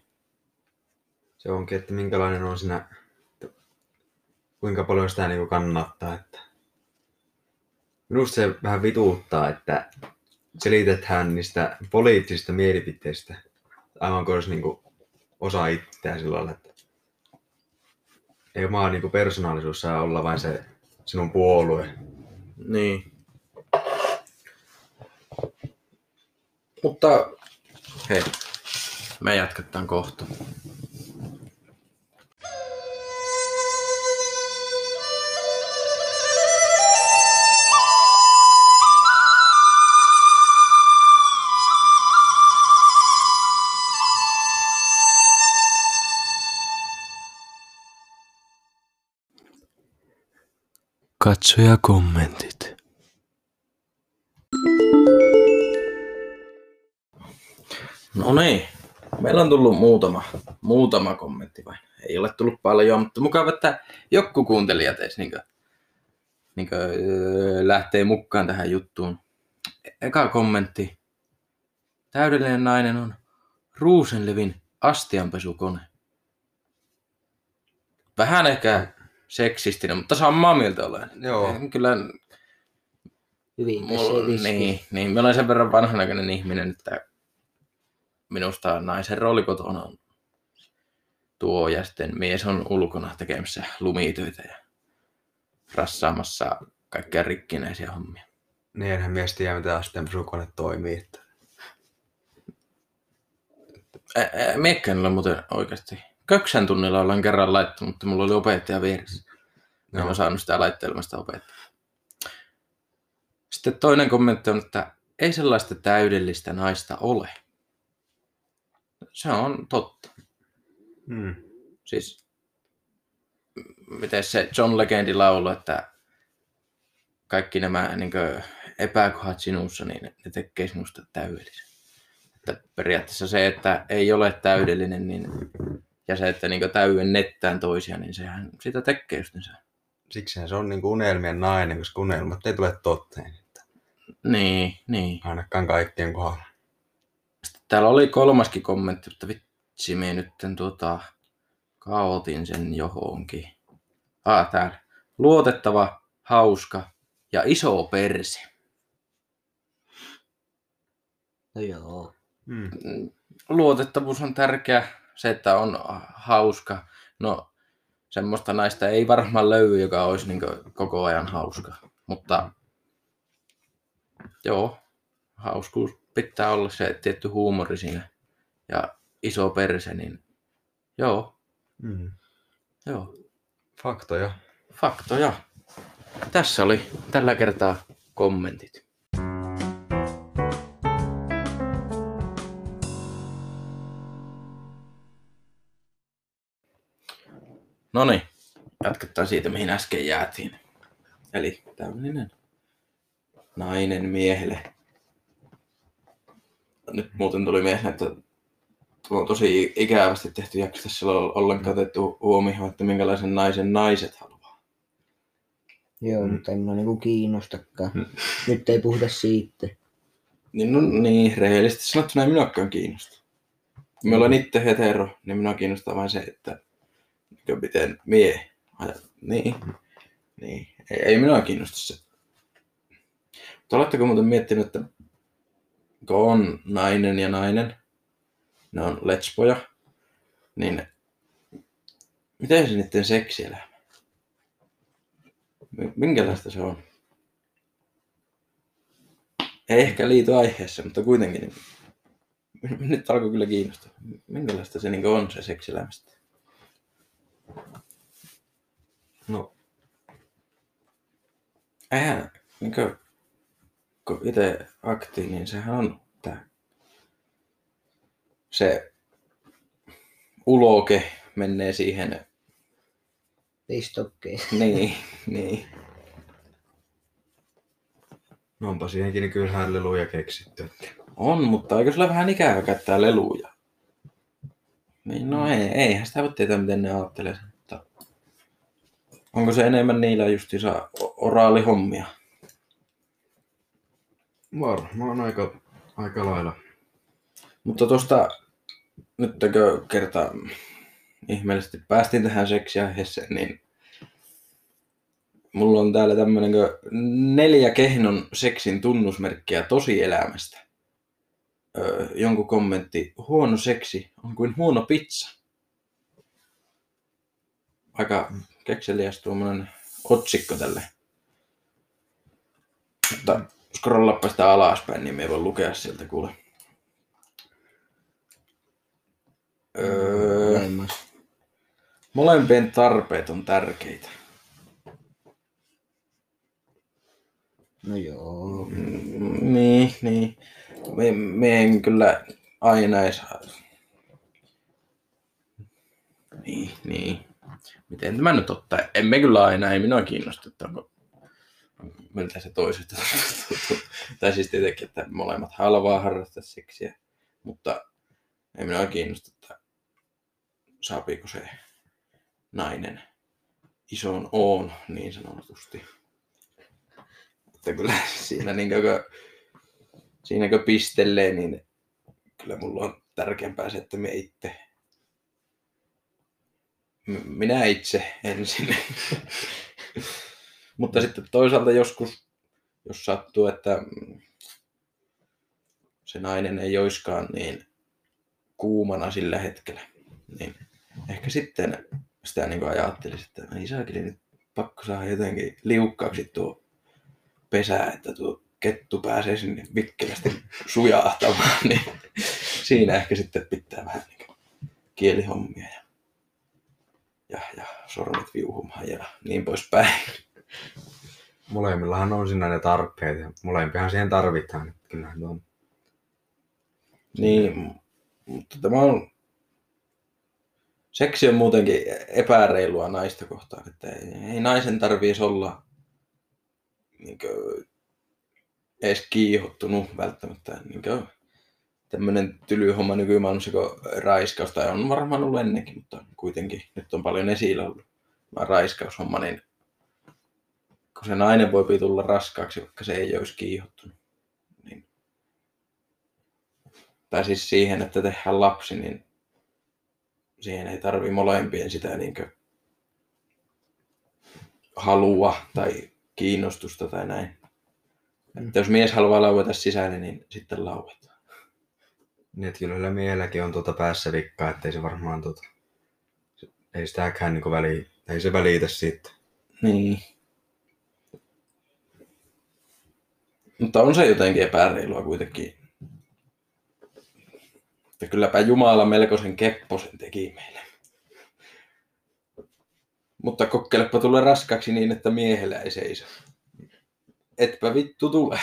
Speaker 3: Se onkin, että minkälainen on siinä, että kuinka paljon sitä niin kannattaa. Että... Minusta se vähän vituuttaa, että selitetään niistä poliittisista mielipiteistä aivan kuin olisi niin kuin osa itseään sillä lailla, että ei oma niin persoonallisuus saa olla vain se sinun puolue.
Speaker 1: Niin. Mutta hei, me jatketaan kohta. Katsoja kommentit. No niin, meillä on tullut muutama, muutama kommentti vain. Ei ole tullut paljon, mutta mukava, että joku kuuntelijat edes niin kuin, niin kuin, lähtee mukaan tähän juttuun. Eka kommentti. Täydellinen nainen on Ruusenlevin astianpesukone. Vähän ehkä seksistinen, mutta samaa mieltä olen.
Speaker 3: Joo.
Speaker 1: Kyllä
Speaker 2: Hyvin
Speaker 1: Mulla, niin, niin, mä olen sen verran vanhanaikainen ihminen, että minusta naisen rooli kotona on tuo ja sitten mies on ulkona tekemässä lumitöitä ja rassaamassa kaikkia rikkinäisiä hommia.
Speaker 3: Niin enhän mies tiedä, mitä sitten sukone toimii. Että...
Speaker 1: Ä- ä- on muuten oikeasti. Köksän tunnilla ollaan kerran laittanut, mutta mulla oli opettaja vieressä. En
Speaker 3: Joo.
Speaker 1: osannut sitä laittelemasta opettaa. Sitten toinen kommentti on, että ei sellaista täydellistä naista ole. Se on totta.
Speaker 3: Mm.
Speaker 1: Siis, miten se John Legendi laulu, että kaikki nämä niin epäkohdat sinussa, niin ne, ne tekee sinusta täydellisen. Että periaatteessa se, että ei ole täydellinen, niin, ja se, että niin täydennettään toisia, niin sehän sitä tekee just se.
Speaker 3: Siksihän se on niin kuin unelmien nainen, koska unelmat ei tule toteen. Että
Speaker 1: Niin, niin.
Speaker 3: ainakaan kaikkien kohdalla.
Speaker 1: Sitten täällä oli kolmaskin kommentti, mutta vitsi, me nyt tuota, kaotin sen johonkin. Ah, täällä. Luotettava, hauska ja iso perse.
Speaker 2: No joo.
Speaker 3: Mm.
Speaker 1: Mm, Luotettavuus on tärkeä. Se, että on hauska. No, semmoista naista ei varmaan löydy, joka olisi niin koko ajan hauska. Mutta joo, hauskuus pitää olla se tietty huumori siinä. Ja iso perse, niin joo,
Speaker 3: Mm.
Speaker 1: joo.
Speaker 3: Faktoja.
Speaker 1: Faktoja. Tässä oli tällä kertaa kommentit. No niin, jatketaan siitä, mihin äsken jäätiin. Eli tämmöinen nainen miehelle. Nyt muuten tuli mieleen, että tuo on tosi ikävästi tehty jakso. Tässä on ollenkaan otettu huomioon, että minkälaisen naisen naiset haluaa.
Speaker 2: Joo,
Speaker 3: Mm.
Speaker 2: mutta en mä niinku kiinnostakaan.
Speaker 3: Mm.
Speaker 2: Nyt ei puhuta siitä.
Speaker 1: Niin, no, niin, rehellisesti sanottuna ei minuakaan kiinnosta. Kun me olen itse hetero, niin minua kiinnostaa vain se, että niin miten mie. Niin, niin. Ei, ei minua kiinnosta se. Mutta oletteko muuten miettinyt, että kun on nainen ja nainen, ne on letspoja, niin miten se niiden seksielämä? Mi- Minkälaista se on? Ei ehkä liity aiheessa, mutta kuitenkin. Niin, *laughs* nyt alkoi kyllä kiinnostaa. Minkälaista se niin on se seksielämästä?
Speaker 3: No,
Speaker 1: Eihän, niin kuin, kun itse aktiin, niin sehän on tää, se uloke menee siihen,
Speaker 2: Pistokkeen. *laughs*
Speaker 1: niin, niin.
Speaker 3: no onpa siihenkin niin kyllähän leluja keksitty. Että...
Speaker 1: On, mutta eikö sulla vähän ikävä käyttää leluja? Niin, no ei, eihän sitä voi tietää, miten ne ajattelee sen, mutta onko se enemmän niillä justiinsa oraalihommia?
Speaker 3: Varmaan aika Aika lailla.
Speaker 1: Mutta tuosta, nyt kerta ihmeellisesti päästiin tähän seksiaiheeseen, niin mulla on täällä tämmönen neljä kehnon seksin tunnusmerkkiä tosielämästä. Öö, jonkun kommentti, huono seksi on kuin huono pizza. Aika kekseliäs tuommoinen otsikko tälle. Mutta scrollappa sitä alaspäin, niin me voi lukea sieltä kuule. Öö, molempien tarpeet on tärkeitä.
Speaker 2: No joo.
Speaker 1: Mm, Niin, niin. Me, me en kyllä aina saa. Niin, niin. Miten tämä nyt ottaa? Emme kyllä aina, ei minua kiinnosta, että onko miltä se toiset tuntuu. *laughs* Tai siis tietenkin, että molemmat haluaa harrastaa seksiä, mutta ei minua kiinnosta, että saapiiko se nainen isoon oon niin sanotusti. Että kyllä *laughs* siinä niin kuin, siinä kun pistelee, niin kyllä mulla on tärkeämpää se, että me itse minä itse ensin. *laughs* Mutta sitten toisaalta joskus, jos sattuu, että se nainen ei oiskaan niin kuumana sillä hetkellä, niin ehkä sitten sitä niin ajattelisi, että ei saakeli nyt pakko saada jotenkin liukkaaksi tuo pesää, että tuo kettu pääsee sinne vikkelästi sujahtamaan, niin siinä ehkä sitten pitää vähän niin kielihommia ja, ja, ja sormet viuhumaan ja niin poispäin.
Speaker 3: Molemmillahan on siinä ne tarpeet ja molempihan siihen tarvitaan. Kyllähän tuo on.
Speaker 1: Niin, mutta tämä on... Seksi on muutenkin epäreilua naista kohtaan, että ei, ei naisen tarvitsisi olla niin kuin, edes kiihottunut välttämättä. Niin tämmöinen tyly homma nykymaailmassa kuin raiskaus, tai on varmaan ollut ennenkin, mutta kuitenkin nyt on paljon esillä ollut tämä raiskaushomma, niin kun se nainen voi tulla raskaaksi, vaikka se ei olisi kiihottunut. Niin tai siis siihen, että tehdään lapsi, niin siihen ei tarvi molempien sitä niin halua tai kiinnostusta tai näin.
Speaker 2: Mm.
Speaker 1: Että jos mies haluaa laueta sisälle, niin sitten lauetaan.
Speaker 3: Niin, että kyllä sillä miehelläkin on tuota päässä vikkaa, ettei se varmaan tuota, ei sitäkään niinku väli, ei se välitä siitä.
Speaker 1: Niin. Mutta on se jotenkin epäreilua kuitenkin. Että kylläpä Jumala melkoisen kepposen teki meille. Mutta kokkelepa tulla raskaksi niin, että miehellä ei seiso. Etpä vittu tule.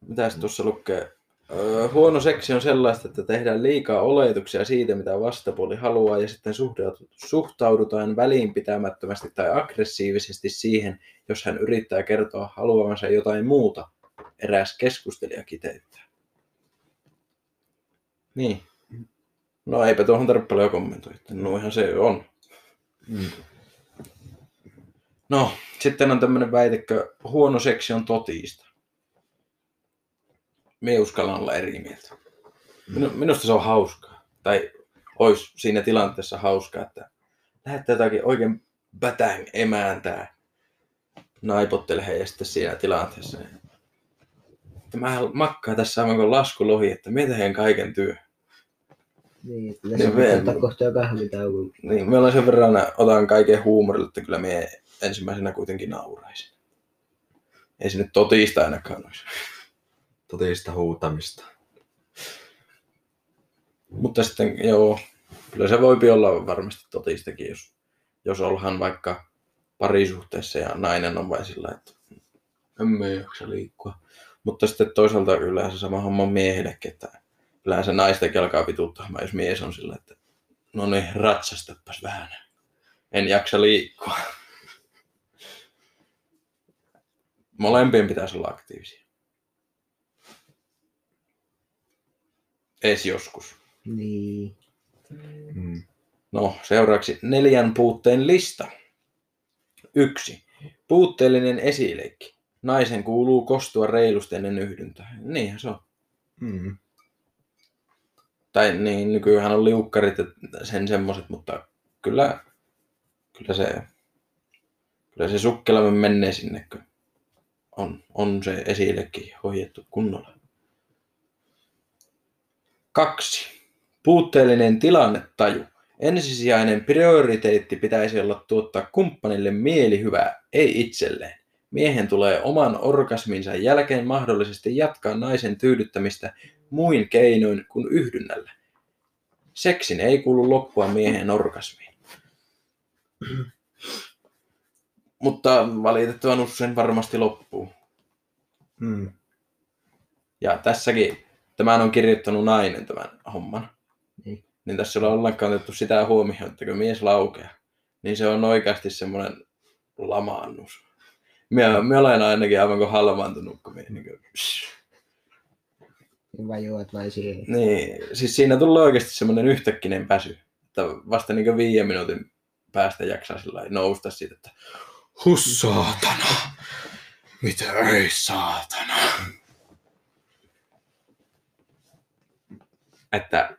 Speaker 1: Mitäs tuossa lukee? Öö, huono seksi on sellaista, että tehdään liikaa oletuksia siitä, mitä vastapuoli haluaa, ja sitten suhtaudutaan välinpitämättömästi tai aggressiivisesti siihen, jos hän yrittää kertoa haluavansa jotain muuta. Eräs keskustelija kiteyttää. Niin. No eipä tuohon tarvitse paljon kommentoida. No ihan se on.
Speaker 3: Mm.
Speaker 1: No, sitten on tämmöinen väitekö, huono seksi on totista. Me uskallan olla eri mieltä. Minu, minusta se on hauskaa. Tai olisi siinä tilanteessa hauskaa, että lähettää jotakin oikein bätäng emäntää naipottelee ja sitten siinä tilanteessa. niin, Että mä makkaan tässä aivan kuin laskulohi, että mä teen kaiken työ.
Speaker 2: Niin,
Speaker 1: Niin, me-
Speaker 2: on ottaa kohta jo.
Speaker 1: Niin, me ollaan sen verran, otan kaiken huumorilla, että kyllä me ensimmäisenä kuitenkin nauraisin. Ei se nyt totista ainakaan olisi.
Speaker 3: Totista huutamista.
Speaker 1: Mutta sitten joo, kyllä se voi olla varmasti totistakin, jos, jos ollaan vaikka parisuhteessa ja nainen on vain sillä, että emme jaksa liikkua. Mutta sitten toisaalta se sama homma on miehillekin, että se naistakin alkaa vituuttamaan, jos mies on sillä, että no niin, ratsastapas vähän. En jaksa liikkua. Molempien pitäisi olla aktiivisia. Ees joskus.
Speaker 2: Niin.
Speaker 3: Mm.
Speaker 1: No, seuraavaksi neljän puutteen lista. Yksi. Puutteellinen esileikki. naisen kuuluu kostua reilusti ennen yhdyntää. Niinhän se on.
Speaker 3: Mm.
Speaker 1: Tai niin, nykyään on liukkarit ja sen semmoset, mutta kyllä, kyllä se, kyllä se sukkelamme menee sinne, kun on, on se esillekin hoidettu kunnolla. Kaksi. Puutteellinen tilannetaju. Ensisijainen prioriteetti pitäisi olla tuottaa kumppanille mielihyvää, ei itselleen. Miehen tulee oman orgasminsa jälkeen mahdollisesti jatkaa naisen tyydyttämistä muin keinoin kuin yhdynnällä. Seksin ei kuulu loppua miehen orgasmiin. Mutta valitettavan usein varmasti loppuu.
Speaker 3: Mm.
Speaker 1: Ja tässäkin, tämän on kirjoittanut nainen tämän homman.
Speaker 2: Niin.
Speaker 1: Niin tässä ei ole ollenkaan otettu sitä huomioon, että kun mies laukeaa, niin se on oikeasti semmoinen lamaannus. Minä, minä olen ainakin aivan kuin halvaantunut, kun minä niin kuin,
Speaker 2: Niin vajoat vai siihen.
Speaker 1: Niin, siis siinä tulee oikeasti semmoinen yhtäkkinen pääsy, että vasta niin viiden minuutin päästä jaksaa sillä nousta siitä, että hus saatana, mitä ei saatana. Että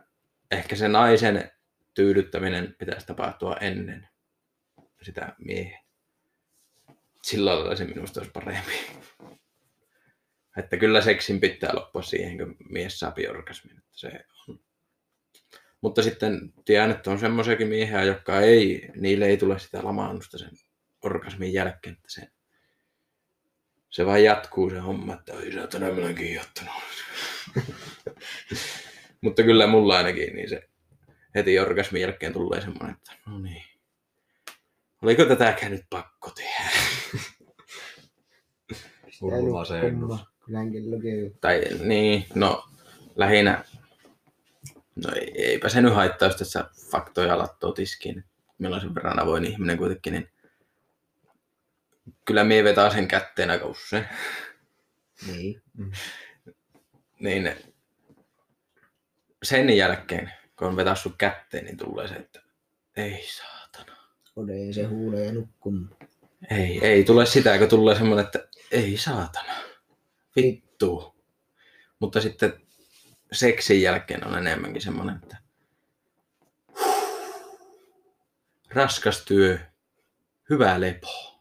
Speaker 1: ehkä se naisen tyydyttäminen pitäisi tapahtua ennen sitä miehen. Sillä lailla se minusta olisi parempi. Että kyllä seksin pitää loppua siihen, kun mies saa orgasmin. Se on. Mutta sitten tiedän, että on semmoisiakin miehiä, jotka ei, niille ei tule sitä lamaannusta sen orgasmin jälkeen, että se, se vaan jatkuu se homma, että oi sä kiihottunut. *laughs* Mutta kyllä mulla ainakin, niin se heti orgasmin jälkeen tulee semmoinen, että no niin, oliko tätäkään nyt pakko tehdä?
Speaker 3: Hullu.
Speaker 1: Tai niin, no lähinnä, no ei, eipä se nyt haittaa, jos tässä faktoja lattoo tiskiin. Millaisen verran avoin ihminen kuitenkin, niin kyllä mie vetää sen kätteen aika usein.
Speaker 2: Niin.
Speaker 1: Niin sen jälkeen, kun on vetää sun kätteen, niin tulee se, että ei saatana.
Speaker 2: Odeen se huulee nukkumaan.
Speaker 1: Ei, ei tule sitä, kun tulee semmoinen, että ei saatana. Vittu. Mutta sitten seksin jälkeen on enemmänkin semmoinen, että raskas työ, hyvä lepo.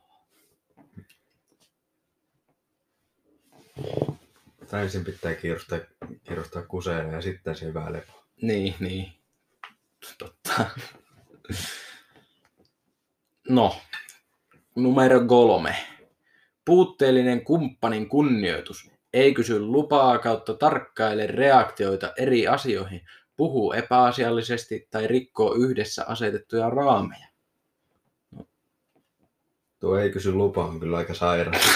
Speaker 3: Tai ensin pitää kiirustaa, kiirustaa kuseelle ja sitten se hyvä lepo.
Speaker 1: Niin, niin. Totta. No, numero kolme. Puutteellinen kumppanin kunnioitus. Ei kysy lupaa kautta tarkkaile reaktioita eri asioihin, puhuu epäasiallisesti tai rikkoo yhdessä asetettuja raameja.
Speaker 3: Tuo ei kysy lupaa, on kyllä aika sairaan. *laughs*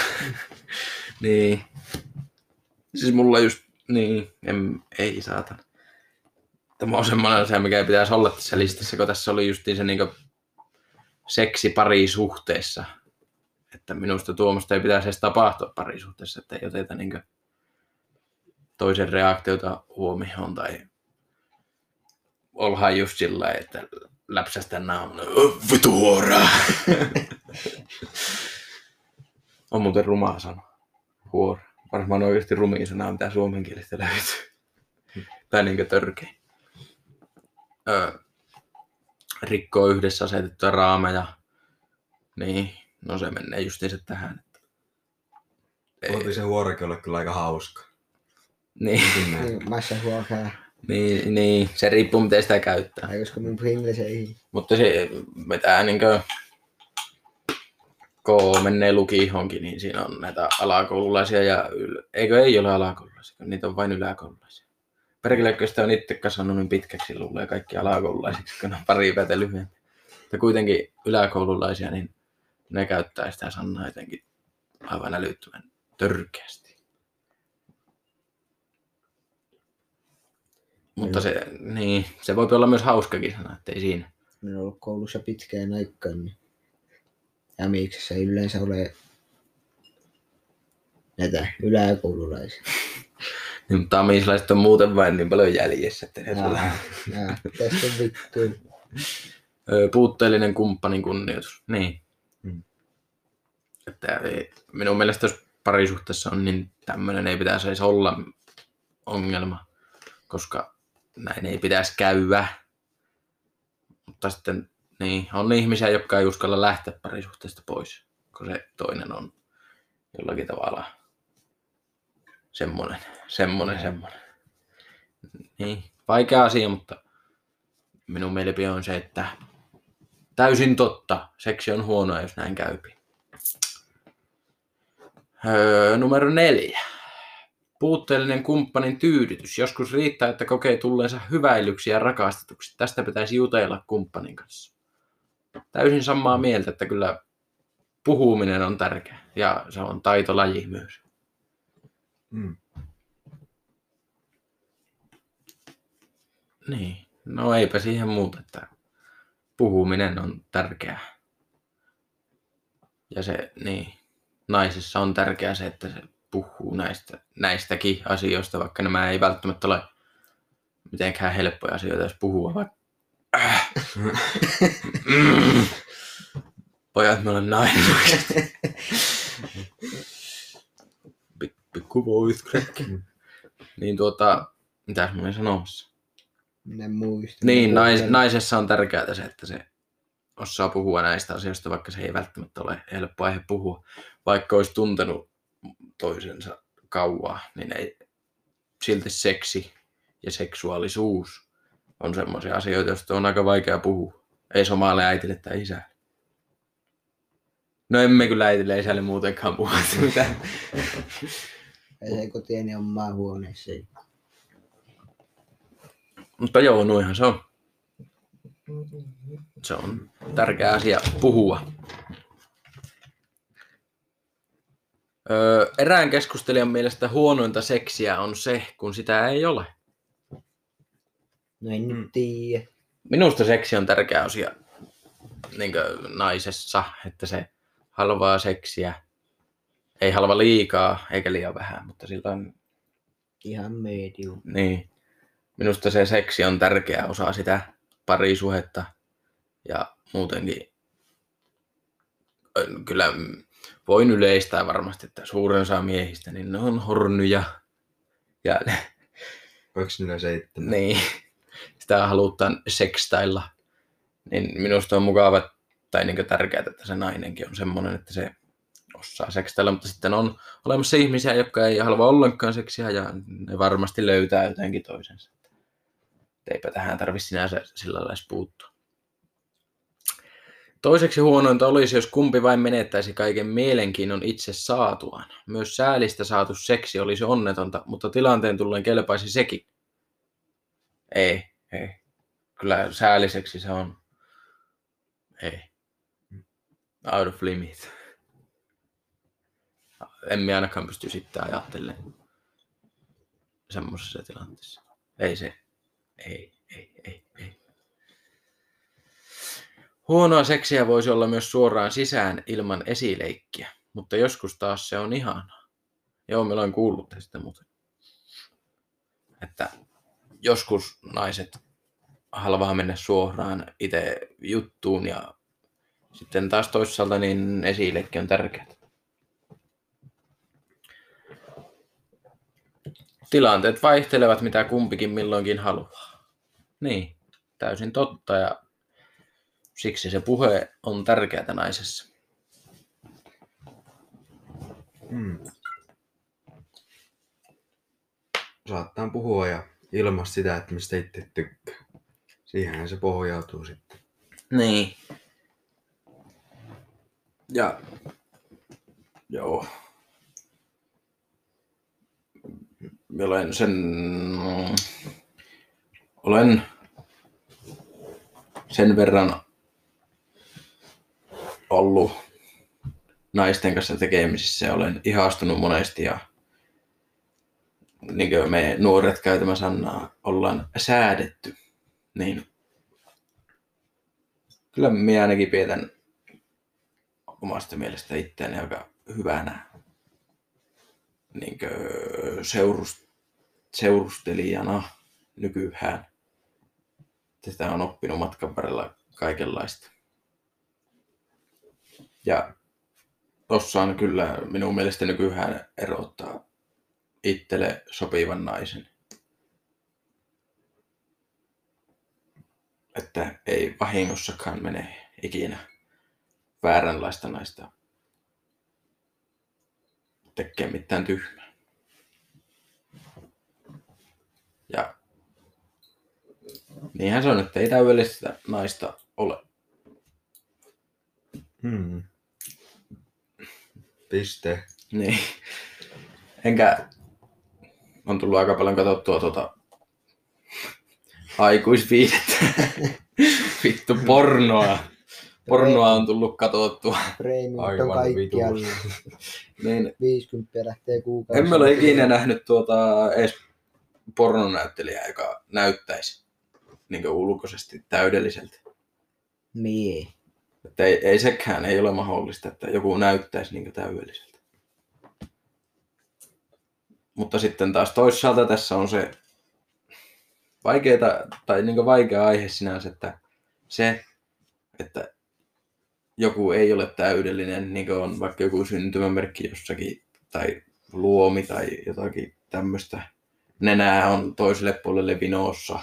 Speaker 1: Niin. Siis mulla just, niin, en, ei saatana. Tämä on semmoinen asia, mikä ei pitäisi olla tässä listassa, kun tässä oli justiin se niin seksi parisuhteessa. Että minusta tuommoista ei pitäisi edes tapahtua parisuhteessa, että ei oteta niin toisen reaktiota huomioon tai ollaan just sillä että läpsästä naamana, vitu huoraa. *laughs* on muuten ruma sana. Huora. Varmaan oikeasti rumiin sana, mitä suomenkielistä löytyy. tai niinkö törkein. Öö, rikkoo yhdessä asetettuja raameja. Niin, no se menee justiinsa tähän. Että...
Speaker 3: Voitiin se huorakin olla kyllä aika hauska.
Speaker 1: Niin.
Speaker 2: Niin, Massa huokaa.
Speaker 1: niin, niin, se riippuu miten sitä käyttää.
Speaker 2: Tai koska mun Pringles ei.
Speaker 1: Mutta se vetää niinkö kun menee lukihonkin, niin siinä on näitä alakoululaisia ja yl... eikö ei ole alakoululaisia, niitä on vain yläkoululaisia. Perkele, kun sitä on itse kasvanut niin pitkäksi, luulee kaikki alakoululaisiksi, kun on pari päätä lyhyempi. Mutta kuitenkin yläkoululaisia, niin ne käyttää sitä sanaa jotenkin aivan älyttömän törkeästi. Mutta se, niin, se voi olla myös hauskakin sana, että ei siinä.
Speaker 2: Olen ollut koulussa pitkään aikaan, niin Jämiksessä ei yleensä ole näitä yläkoululaisia. *laughs*
Speaker 1: Niin, mutta amislaiset on muuten vain niin paljon jäljessä, että ne
Speaker 2: Jaa, jaa, Tästä on vittu.
Speaker 1: Puutteellinen kumppanin kunnioitus. Niin.
Speaker 3: Mm.
Speaker 1: Että ei- minun mielestä olisi parisuhteessa on, niin tämmöinen ei pitäisi edes olla ongelma, koska näin ei pitäisi käydä. Mutta sitten niin, on ihmisiä, jotka ei uskalla lähteä parisuhteesta pois, kun se toinen on jollakin tavalla semmoinen, semmoinen, semmoinen. Niin, vaikea asia, mutta minun mielipide on se, että täysin totta, seksi on huonoa, jos näin käypi. Öö, numero neljä. Puutteellinen kumppanin tyydytys. Joskus riittää, että kokee tulleensa hyväilyksi ja rakastetuksi. Tästä pitäisi jutella kumppanin kanssa. Täysin samaa mieltä, että kyllä puhuminen on tärkeä ja se on taitolaji myös.
Speaker 3: Mm.
Speaker 1: Niin, no eipä siihen muuta, että puhuminen on tärkeää. Ja se, niin, naisessa on tärkeää se, että se puhuu näistä, näistäkin asioista, vaikka nämä ei välttämättä ole mitenkään helppoja asioita, jos puhua vaikka äh. mm. *laughs* Pojat, mä olen nainen. *laughs* Pikku crack. niin tuota, mitäs mä olin sanomassa?
Speaker 2: Minä muistan.
Speaker 1: Niin, nais, naisessa on tärkeää se, että se osaa puhua näistä asioista, vaikka se ei välttämättä ole helppo aihe puhua. Vaikka olisi tuntenut toisensa kauaa, niin ei silti seksi ja seksuaalisuus on semmoisia asioita, joista on aika vaikea puhua. Ei somalle äitille tai isälle. No emme kyllä äitille ja isälle muutenkaan puhu *laughs* mitään.
Speaker 2: Ei se kotieni omaa huoneessa.
Speaker 1: Mutta joo, noinhan se on. Se on tärkeä asia puhua. Öö, erään keskustelijan mielestä huonointa seksiä on se, kun sitä ei ole.
Speaker 2: No en
Speaker 3: Mm.
Speaker 2: nyt tiedä.
Speaker 1: Minusta seksi on tärkeä asia niin naisessa, että se halvaa seksiä. Ei halva liikaa eikä liian vähän, mutta sillä on
Speaker 2: Ihan medium.
Speaker 1: Niin. Minusta se seksi on tärkeä osa sitä parisuhetta ja muutenkin kyllä voin yleistää varmasti, että suurin osa miehistä, niin ne on hornyja. Ja
Speaker 3: Oliko niillä seitsemän?
Speaker 1: niin, sitä halutaan sekstailla. Niin minusta on mukava tai niin tärkeää, että se nainenkin on semmoinen, että se osaa sekstailla, mutta sitten on olemassa ihmisiä, jotka ei halua ollenkaan seksiä ja ne varmasti löytää jotenkin toisensa. Eipä tähän tarvitse sinänsä sillä lailla puuttua. Toiseksi huonointa olisi, jos kumpi vain menettäisi kaiken mielenkiinnon itse saatuaan. Myös säälistä saatu seksi olisi onnetonta, mutta tilanteen tullen kelpaisi sekin. Ei, ei. Kyllä säälliseksi se on. Ei. Out of limit. Emme ainakaan pysty sitten ajattelemaan semmoisessa tilanteessa. Ei se. Ei, ei, ei, ei. Huonoa seksiä voisi olla myös suoraan sisään ilman esileikkiä, mutta joskus taas se on ihanaa. Joo, mä olen kuullut tästä muuten. Että joskus naiset halvaa mennä suoraan itse juttuun ja sitten taas toisaalta niin esileikki on tärkeää. Tilanteet vaihtelevat, mitä kumpikin milloinkin haluaa. Niin, täysin totta ja siksi se puhe on tärkeää naisessa.
Speaker 3: Mm. Saattaa puhua ja ilmaista sitä, että mistä itse tykkää. Siihen se pohjautuu sitten.
Speaker 1: Niin. Ja joo. Mä olen sen... Olen sen verran ollut naisten kanssa tekemisissä ja olen ihastunut monesti ja niin kuin me nuoret käytämä sanaa ollaan säädetty, niin kyllä minä ainakin pidetän omasta mielestä itseäni aika hyvänä niin seurust, seurustelijana nykyään. Tätä on oppinut matkan varrella kaikenlaista. Ja tossa on kyllä minun mielestä nykyään erottaa itselle sopivan naisen. Että ei vahingossakaan mene ikinä vääränlaista naista tekee mitään tyhmää. Ja niinhän se on, että ei täydellistä naista ole.
Speaker 3: Hmm. Piste.
Speaker 1: Niin. Enkä on tullut aika paljon katsottua tuota aikuisviidettä. Vittu pornoa. Pornoa on tullut katsottua.
Speaker 2: Preemit on kaikkialla.
Speaker 1: Niin
Speaker 2: 50 lähtee kuukausi.
Speaker 1: emme ole ikinä nähnyt tuota edes pornonäyttelijää, joka näyttäisi niin ulkoisesti täydelliseltä.
Speaker 2: Niin.
Speaker 1: Että ei, ei sekään ei ole mahdollista, että joku näyttäisi niin täydelliseltä. Mutta sitten taas toisaalta tässä on se vaikeeta, tai niin vaikea aihe sinänsä, että se, että joku ei ole täydellinen, niin kuin on vaikka joku syntymämerkki jossakin, tai luomi tai jotakin tämmöistä. Nenää on toiselle puolelle vinoossa,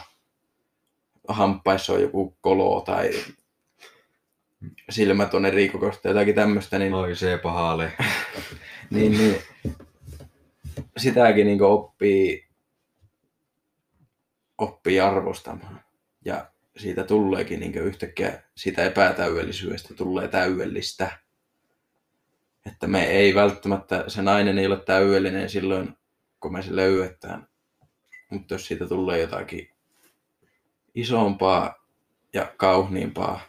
Speaker 1: hampaissa on joku kolo tai silmät on eri kokoista, jotakin tämmöistä, niin,
Speaker 3: Oi se pahalle. *laughs*
Speaker 1: niin, niin sitäkin niin oppii, oppii arvostamaan. Ja siitä tuleekin niin yhtäkkiä sitä epätäydellisyydestä tulee täydellistä. Että me ei välttämättä, se nainen ei ole täydellinen silloin, kun me se löydetään. Mutta jos siitä tulee jotakin isompaa ja kauniimpaa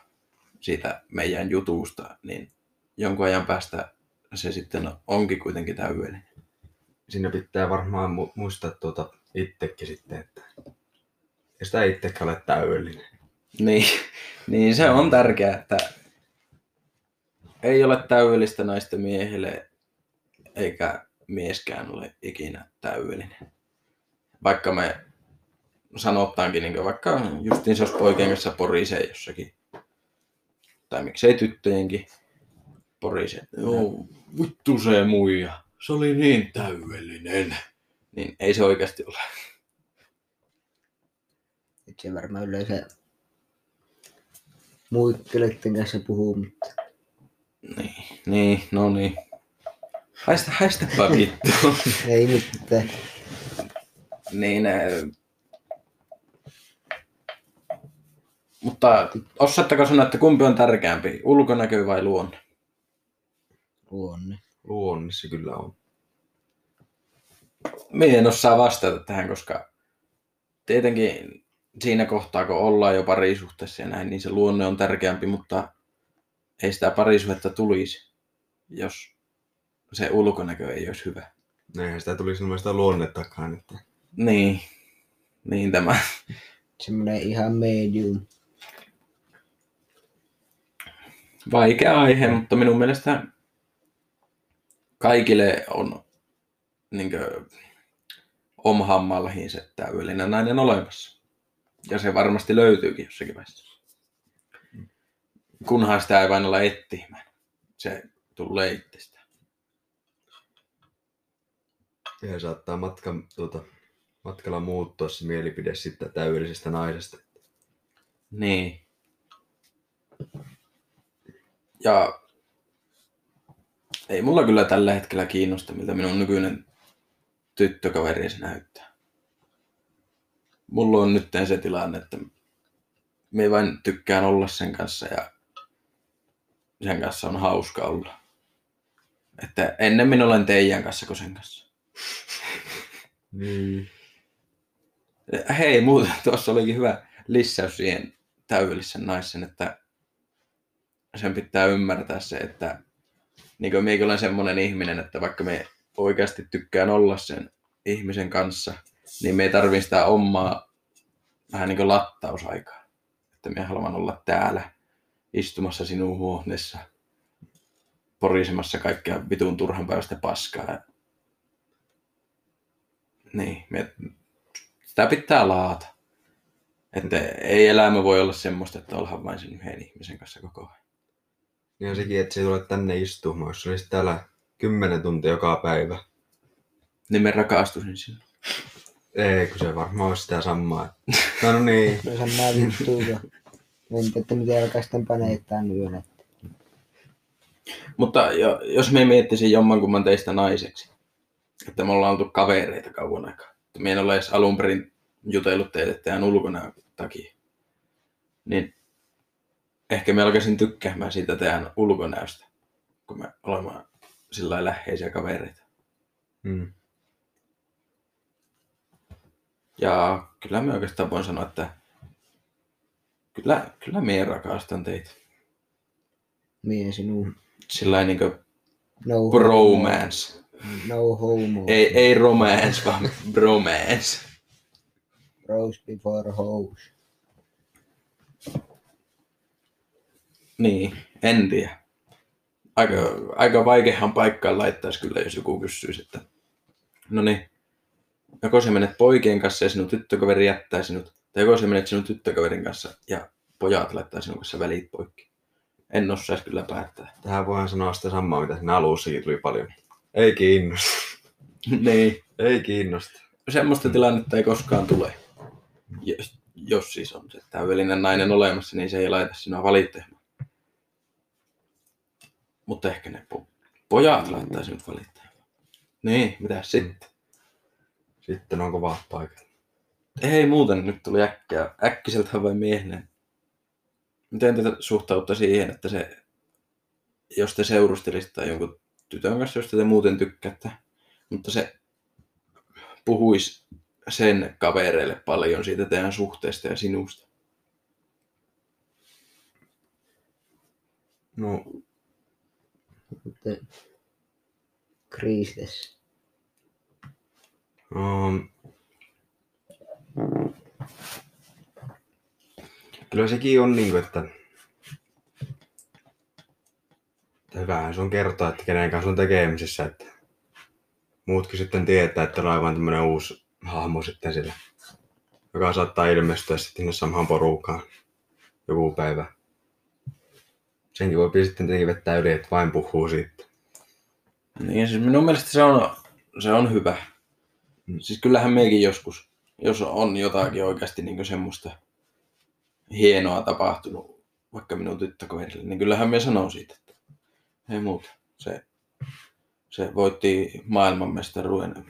Speaker 1: siitä meidän jutusta, niin jonkun ajan päästä se sitten onkin kuitenkin täydellinen.
Speaker 3: Siinä pitää varmaan mu- muistaa tuota itsekin sitten, että ei sitä itsekään ole täydellinen.
Speaker 1: Niin, *laughs* niin se on tärkeää, että ei ole täydellistä naista miehelle, eikä mieskään ole ikinä täydellinen. Vaikka me sanottaankin, niin vaikka justiin se olisi poikien kanssa porisee jossakin, tai miksei tyttöjenkin porisee. Joo, vittu se muija, se oli niin täydellinen. Niin ei se oikeasti ole.
Speaker 2: Et se varmaan yleensä muikkeleiden kanssa puhuu, mutta
Speaker 1: Niin, niin, no niin. Haista, haistapa vittu. *laughs*
Speaker 2: ei mitään.
Speaker 1: niin, äh, mutta osaatteko sanoa, että kumpi on tärkeämpi, ulkonäkö vai luonne?
Speaker 2: Luonne.
Speaker 3: Luonnissa kyllä on.
Speaker 1: Minä en osaa vastata tähän, koska tietenkin siinä kohtaa, kun ollaan jo parisuhteessa ja näin, niin se luonne on tärkeämpi, mutta ei sitä parisuhetta tulisi, jos se ulkonäkö ei olisi hyvä.
Speaker 3: Eihän sitä tulisi ilman sitä luonnettakaan. Että...
Speaker 1: Niin, niin tämä.
Speaker 2: Semmoinen ihan medium.
Speaker 1: Vaikea aihe, mutta minun mielestä kaikille on niin omhammallahin se täydellinen nainen olemassa. Ja se varmasti löytyykin jossakin vaiheessa. Kunhan sitä ei vain olla etsimään. Se tulee itsestään.
Speaker 3: Ja saattaa matkan, tuota, matkalla muuttua se mielipide sitten täydellisestä naisesta.
Speaker 1: Niin. Ja ei mulla kyllä tällä hetkellä kiinnosta, miltä minun nykyinen tyttökaveri näyttää. Mulla on nyt se tilanne, että me vain tykkään olla sen kanssa ja sen kanssa on hauska olla. Että ennemmin olen teidän kanssa kuin sen kanssa. *laughs*
Speaker 3: Niin.
Speaker 1: Hei, muuten tuossa olikin hyvä lisäys siihen täydellisen naisen, että sen pitää ymmärtää se, että niin kuin minäkin olen semmoinen ihminen, että vaikka me oikeasti tykkään olla sen ihmisen kanssa, niin me ei tarvitse sitä omaa vähän niin kuin lattausaikaa. Että minä haluan olla täällä istumassa sinun huoneessa porisemassa kaikkea vitun turhan päivästä paskaa. Niin, me, sitä pitää laata. Että ei elämä voi olla semmoista, että ollaan vain sen yhden ihmisen kanssa koko ajan.
Speaker 3: Ja sekin, että se ei tule tänne istumaan, jos se olisi täällä 10 tuntia joka päivä.
Speaker 1: Niin me rakastuisin sinne.
Speaker 3: Ei, kun se varmaan olisi sitä samaa. No, no niin, *laughs*
Speaker 2: No samaa vittua, kun en että miten alkaa sitten paneettaa yön.
Speaker 1: Mutta jo, jos me miettisin jommankumman teistä naiseksi, että me ollaan oltu kavereita kauan aikaa. Että me en ole edes alun perin jutellut teille teidän ulkonäön takia. Niin ehkä me alkaisin tykkäämään siitä teidän ulkonäöstä, kun me olemme sillä lailla läheisiä kavereita.
Speaker 3: mm. Ja
Speaker 1: kyllä mä oikeastaan voin sanoa, että kyllä, kyllä minä rakastan teitä.
Speaker 2: Mie sinun.
Speaker 1: Sillä niin kuin
Speaker 2: No
Speaker 1: bromance.
Speaker 2: No homo.
Speaker 1: Ei, ei romance, vaan bromance.
Speaker 2: Rose before hose.
Speaker 1: Niin, en tiedä. Aika, aika vaikeahan paikkaan laittaisi kyllä, jos joku kysyisi, että no niin, joko sä menet poikien kanssa ja sinun tyttökaveri jättää sinut, tai joko sä menet sinun tyttökaverin kanssa ja pojat laittaa sinun kanssa välit poikki. En osaisi kyllä päättää.
Speaker 3: Tähän voidaan sanoa sitä samaa, mitä siinä alussakin tuli paljon. Ei kiinnosta. *laughs*
Speaker 1: niin,
Speaker 3: Ei kiinnosta.
Speaker 1: semmoista tilannetta ei koskaan tule. Jos, jos siis on se täydellinen nainen olemassa, niin se ei laita sinua valittamaan. Mutta ehkä ne po- pojat laittaa sinut valittamaan. Niin, mitä sitten?
Speaker 3: Sitten on kovat paikat.
Speaker 1: Ei muuten, nyt tuli äkkiä, äkkiseltä vain miehinen. Miten te suhtaudutte siihen, että se, jos te seurustelisitte jonkun tytön kanssa, josta te muuten tykkäätte, mutta se puhuisi sen kavereille paljon siitä teidän suhteesta ja sinusta.
Speaker 3: No,
Speaker 2: Mutta
Speaker 3: um, kyllä sekin on niin kuin, että että hyvähän se on kertoa, että kenen kanssa on tekemisissä, että muutkin sitten tietää, että on aivan tämmöinen uusi hahmo sitten sillä, joka saattaa ilmestyä sitten samaan porukkaan joku päivä. Senkin voi sitten tietenkin vettää yli, että vain puhuu siitä.
Speaker 1: Niin, siis minun mielestä se on, se on hyvä.
Speaker 3: Mm.
Speaker 1: Siis kyllähän meikin joskus, jos on jotakin oikeasti niin semmoista hienoa tapahtunut vaikka minun tyttökaverille, niin kyllähän me sanoo siitä, että ei muuta. Se, se voitti maailmanmestaruuden.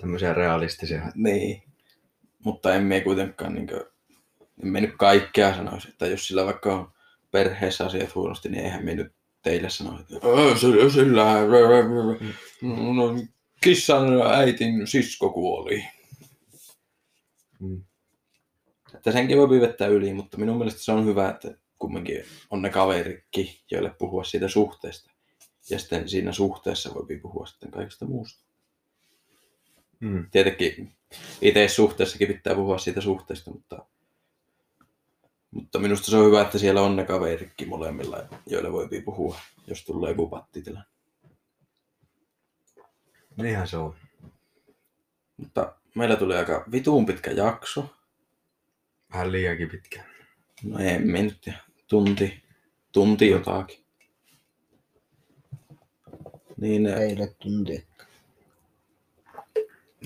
Speaker 3: Tämmöisiä realistisia.
Speaker 1: Niin. Mutta emme kuitenkaan, niin kuin, emme nyt kaikkea sanoisi, että jos sillä vaikka on perheessä asiat huonosti, niin eihän me nyt teille sano, että "Ää, sillä, sillä no, kissan äitin sisko kuoli.
Speaker 3: Mm.
Speaker 1: Että senkin voi vettää yli, mutta minun mielestä se on hyvä, että kumminkin on ne kaverikki, joille puhua siitä suhteesta. Ja sitten siinä suhteessa voi puhua sitten kaikesta muusta.
Speaker 3: Mm.
Speaker 1: Tietenkin itse suhteessakin pitää puhua siitä suhteesta, mutta, mutta minusta se on hyvä, että siellä on ne kaverikki molemmilla, joille voi puhua, jos tulee joku pattitilanne.
Speaker 3: Niinhän se on.
Speaker 1: Mutta meillä tuli aika vituun pitkä jakso.
Speaker 3: Vähän liiankin pitkä.
Speaker 1: No ei me nyt tiedä. Tunti, tunti jotakin. Niin,
Speaker 2: Teille tunti.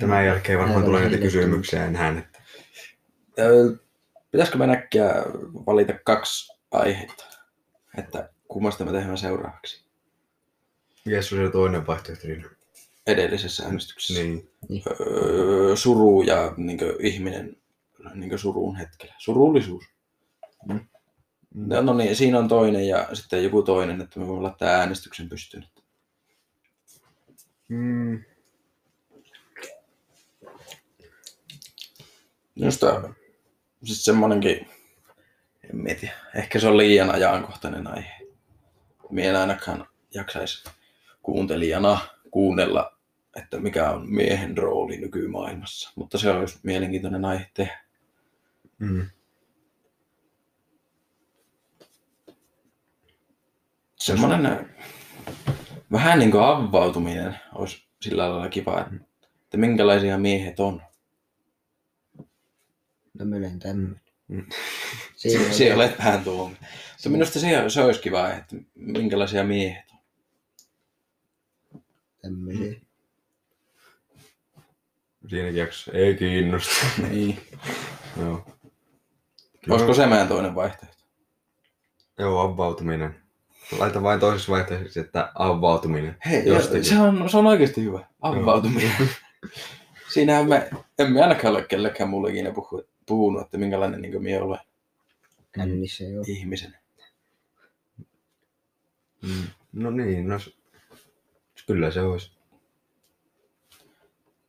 Speaker 3: Tämän jälkeen varmaan tulee
Speaker 2: hiljattu.
Speaker 3: kysymyksiä enää. Että...
Speaker 1: Pitäisikö me äkkiä valita kaksi aihetta, että kummasta me tehdään seuraavaksi
Speaker 3: Mikäs on se toinen vaihtoehto siinä?
Speaker 1: edellisessä äänestyksessä?
Speaker 3: Niin.
Speaker 1: Öö, suru ja niin ihminen niin surun hetkellä. Surullisuus.
Speaker 3: Mm.
Speaker 1: No, no niin, siinä on toinen ja sitten joku toinen, että me voimme laittaa äänestyksen pystyyn.
Speaker 3: Mm.
Speaker 1: Minusta siis semmonenkin, en tiedä, ehkä se on liian ajankohtainen aihe. Mie en ainakaan jaksaisi kuuntelijana kuunnella, että mikä on miehen rooli nykymaailmassa. Mutta se olisi mielenkiintoinen aihe tehdä.
Speaker 3: Mm.
Speaker 1: Semmoinen äh, vähän niin kuin avautuminen olisi sillä lailla kiva, että minkälaisia miehet on.
Speaker 2: No minä olen tämmöinen. *laughs* Siinä *laughs*
Speaker 1: Se
Speaker 2: oli-
Speaker 1: olet vähän tuo. Mutta minusta se, se olisi kiva, että minkälaisia miehet on.
Speaker 2: tämmöisiä.
Speaker 3: Siinäkin jaksossa ei kiinnosta.
Speaker 1: Niin. *laughs*
Speaker 3: Joo.
Speaker 1: Olisiko se meidän toinen vaihtoehto?
Speaker 3: Joo, avautuminen. Laita vain toisessa vaihtoehdossa, että avautuminen.
Speaker 1: Hei,
Speaker 3: Jostakin.
Speaker 1: se on, se on oikeasti hyvä. Avautuminen. Siinähän me, emme ainakaan ole kellekään mulle ikinä puhu, puhunut, että minkälainen niin minä olen
Speaker 2: Kännissä jo.
Speaker 1: ihmisen.
Speaker 3: Mm. No niin, no kyllä se olisi.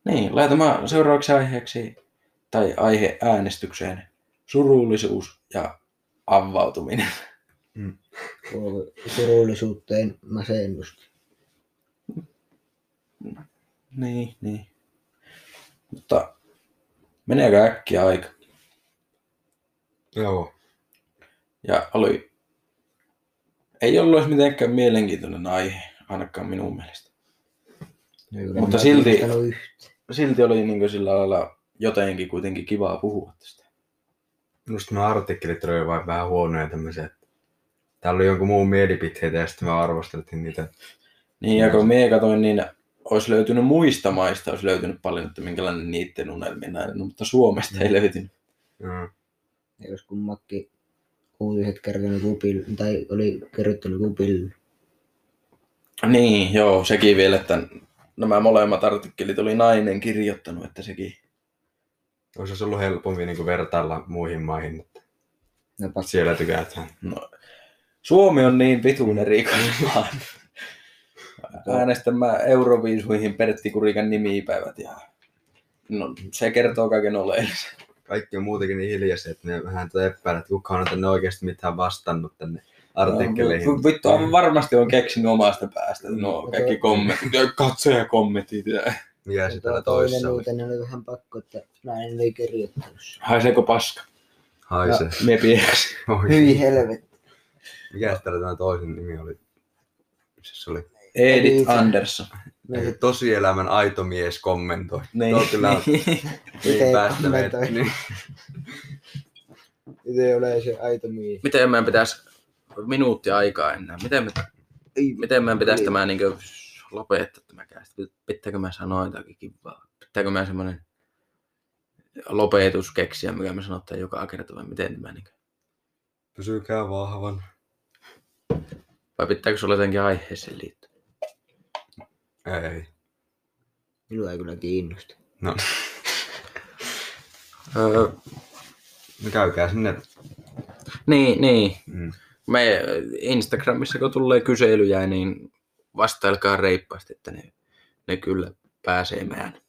Speaker 1: Niin, laitamaan seuraavaksi aiheeksi tai aihe äänestykseen surullisuus ja avautuminen.
Speaker 2: Kuuluuko surullisuuteen masennusta.
Speaker 1: Niin, niin. Mutta meneekö äkkiä aika?
Speaker 3: Joo.
Speaker 1: Ja oli... Ei ollut edes mitenkään mielenkiintoinen aihe, ainakaan minun mielestä.
Speaker 2: Kyllä
Speaker 1: Mutta silti-. Silti oli niin sillä lailla jotenkin kuitenkin kivaa puhua tästä.
Speaker 3: Minusta nuo artikkelit oli vain vähän huonoja tämmöisiä. Täällä oli jonkun muun mielipiteitä ja sitten me arvosteltiin niitä.
Speaker 1: Niin, ja kun mie katoin, niin olisi löytynyt muista maista, olisi löytynyt paljon, että minkälainen niiden unelmien näin, no, mutta Suomesta ei löytynyt.
Speaker 3: Joo.
Speaker 2: Ja jos kummakin uutiset kertonut kupille, tai oli kerrottanut kupille.
Speaker 1: Niin, joo, sekin vielä, että nämä molemmat artikkelit oli nainen kirjoittanut, että sekin.
Speaker 3: Olisi ollut helpompi niin vertailla muihin maihin, että
Speaker 2: pakko
Speaker 3: siellä tykätään.
Speaker 1: No, Suomi on niin vitun maa. Äänestämään Euroviisuihin Pertti Kurikan nimipäivät ja no, se kertoo kaiken oleellisen.
Speaker 3: Kaikki on muutenkin niin hiljaisia, että ne vähän tätä epäillä, että kukaan on tänne oikeasti mitään vastannut tänne artikkeleihin.
Speaker 1: No, vittu, aivan varmasti on keksinyt omasta päästä. No, kaikki kommentit, katsojakommentit. Ja...
Speaker 3: Mikä se täällä
Speaker 2: toinen
Speaker 3: toissa oli?
Speaker 2: uutinen oli vähän pakko, että nainen oli kirjoittanut. sen.
Speaker 1: Haiseeko paska?
Speaker 3: Haise.
Speaker 1: Mie pieksin.
Speaker 3: Oi.
Speaker 2: Hyi helvetti.
Speaker 3: Mikä täällä tämä toisen nimi oli? Missä se oli?
Speaker 1: Edith Andersson.
Speaker 3: Ei, tosielämän aito mies kommentoi.
Speaker 1: Niin.
Speaker 3: Tuo kyllä on *laughs* niin
Speaker 2: Miten
Speaker 3: päästä meitä.
Speaker 2: kommentoi?
Speaker 3: Niin.
Speaker 2: Miten ole se aito mies?
Speaker 1: Miten meidän pitäisi minuutti aikaa enää? Miten, me, miten meidän pitäisi tämä niin lopettaa tämä kästi? Pitääkö mä sanoa jotakin kivaa? Pitääkö mä semmoinen lopetus keksiä, mikä me sanotaan joka kerta, vai miten tämä niin
Speaker 3: Pysykää vahvan.
Speaker 1: Vai pitääkö sulla jotenkin aiheeseen liittyä?
Speaker 3: Ei.
Speaker 2: Minua ei kyllä kiinnosta.
Speaker 3: No, *laughs*
Speaker 1: Öö,
Speaker 3: käykää sinne.
Speaker 1: niin, niin.
Speaker 3: Mm.
Speaker 1: Me Instagramissa, kun tulee kyselyjä, niin vastailkaa reippaasti, että ne, ne kyllä pääsee meidän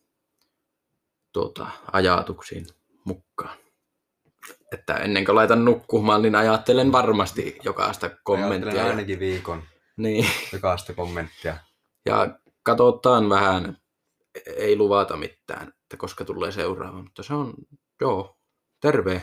Speaker 1: tuota, ajatuksiin mukaan. Että ennen kuin laitan nukkumaan, niin ajattelen varmasti jokaista
Speaker 3: Ajattelen
Speaker 1: kommenttia. Ja,
Speaker 3: ainakin viikon
Speaker 1: niin,
Speaker 3: jokaista kommenttia.
Speaker 1: ja katsotaan vähän, ei luvata mitään, että koska tulee seuraava, mutta se on, joo, terve.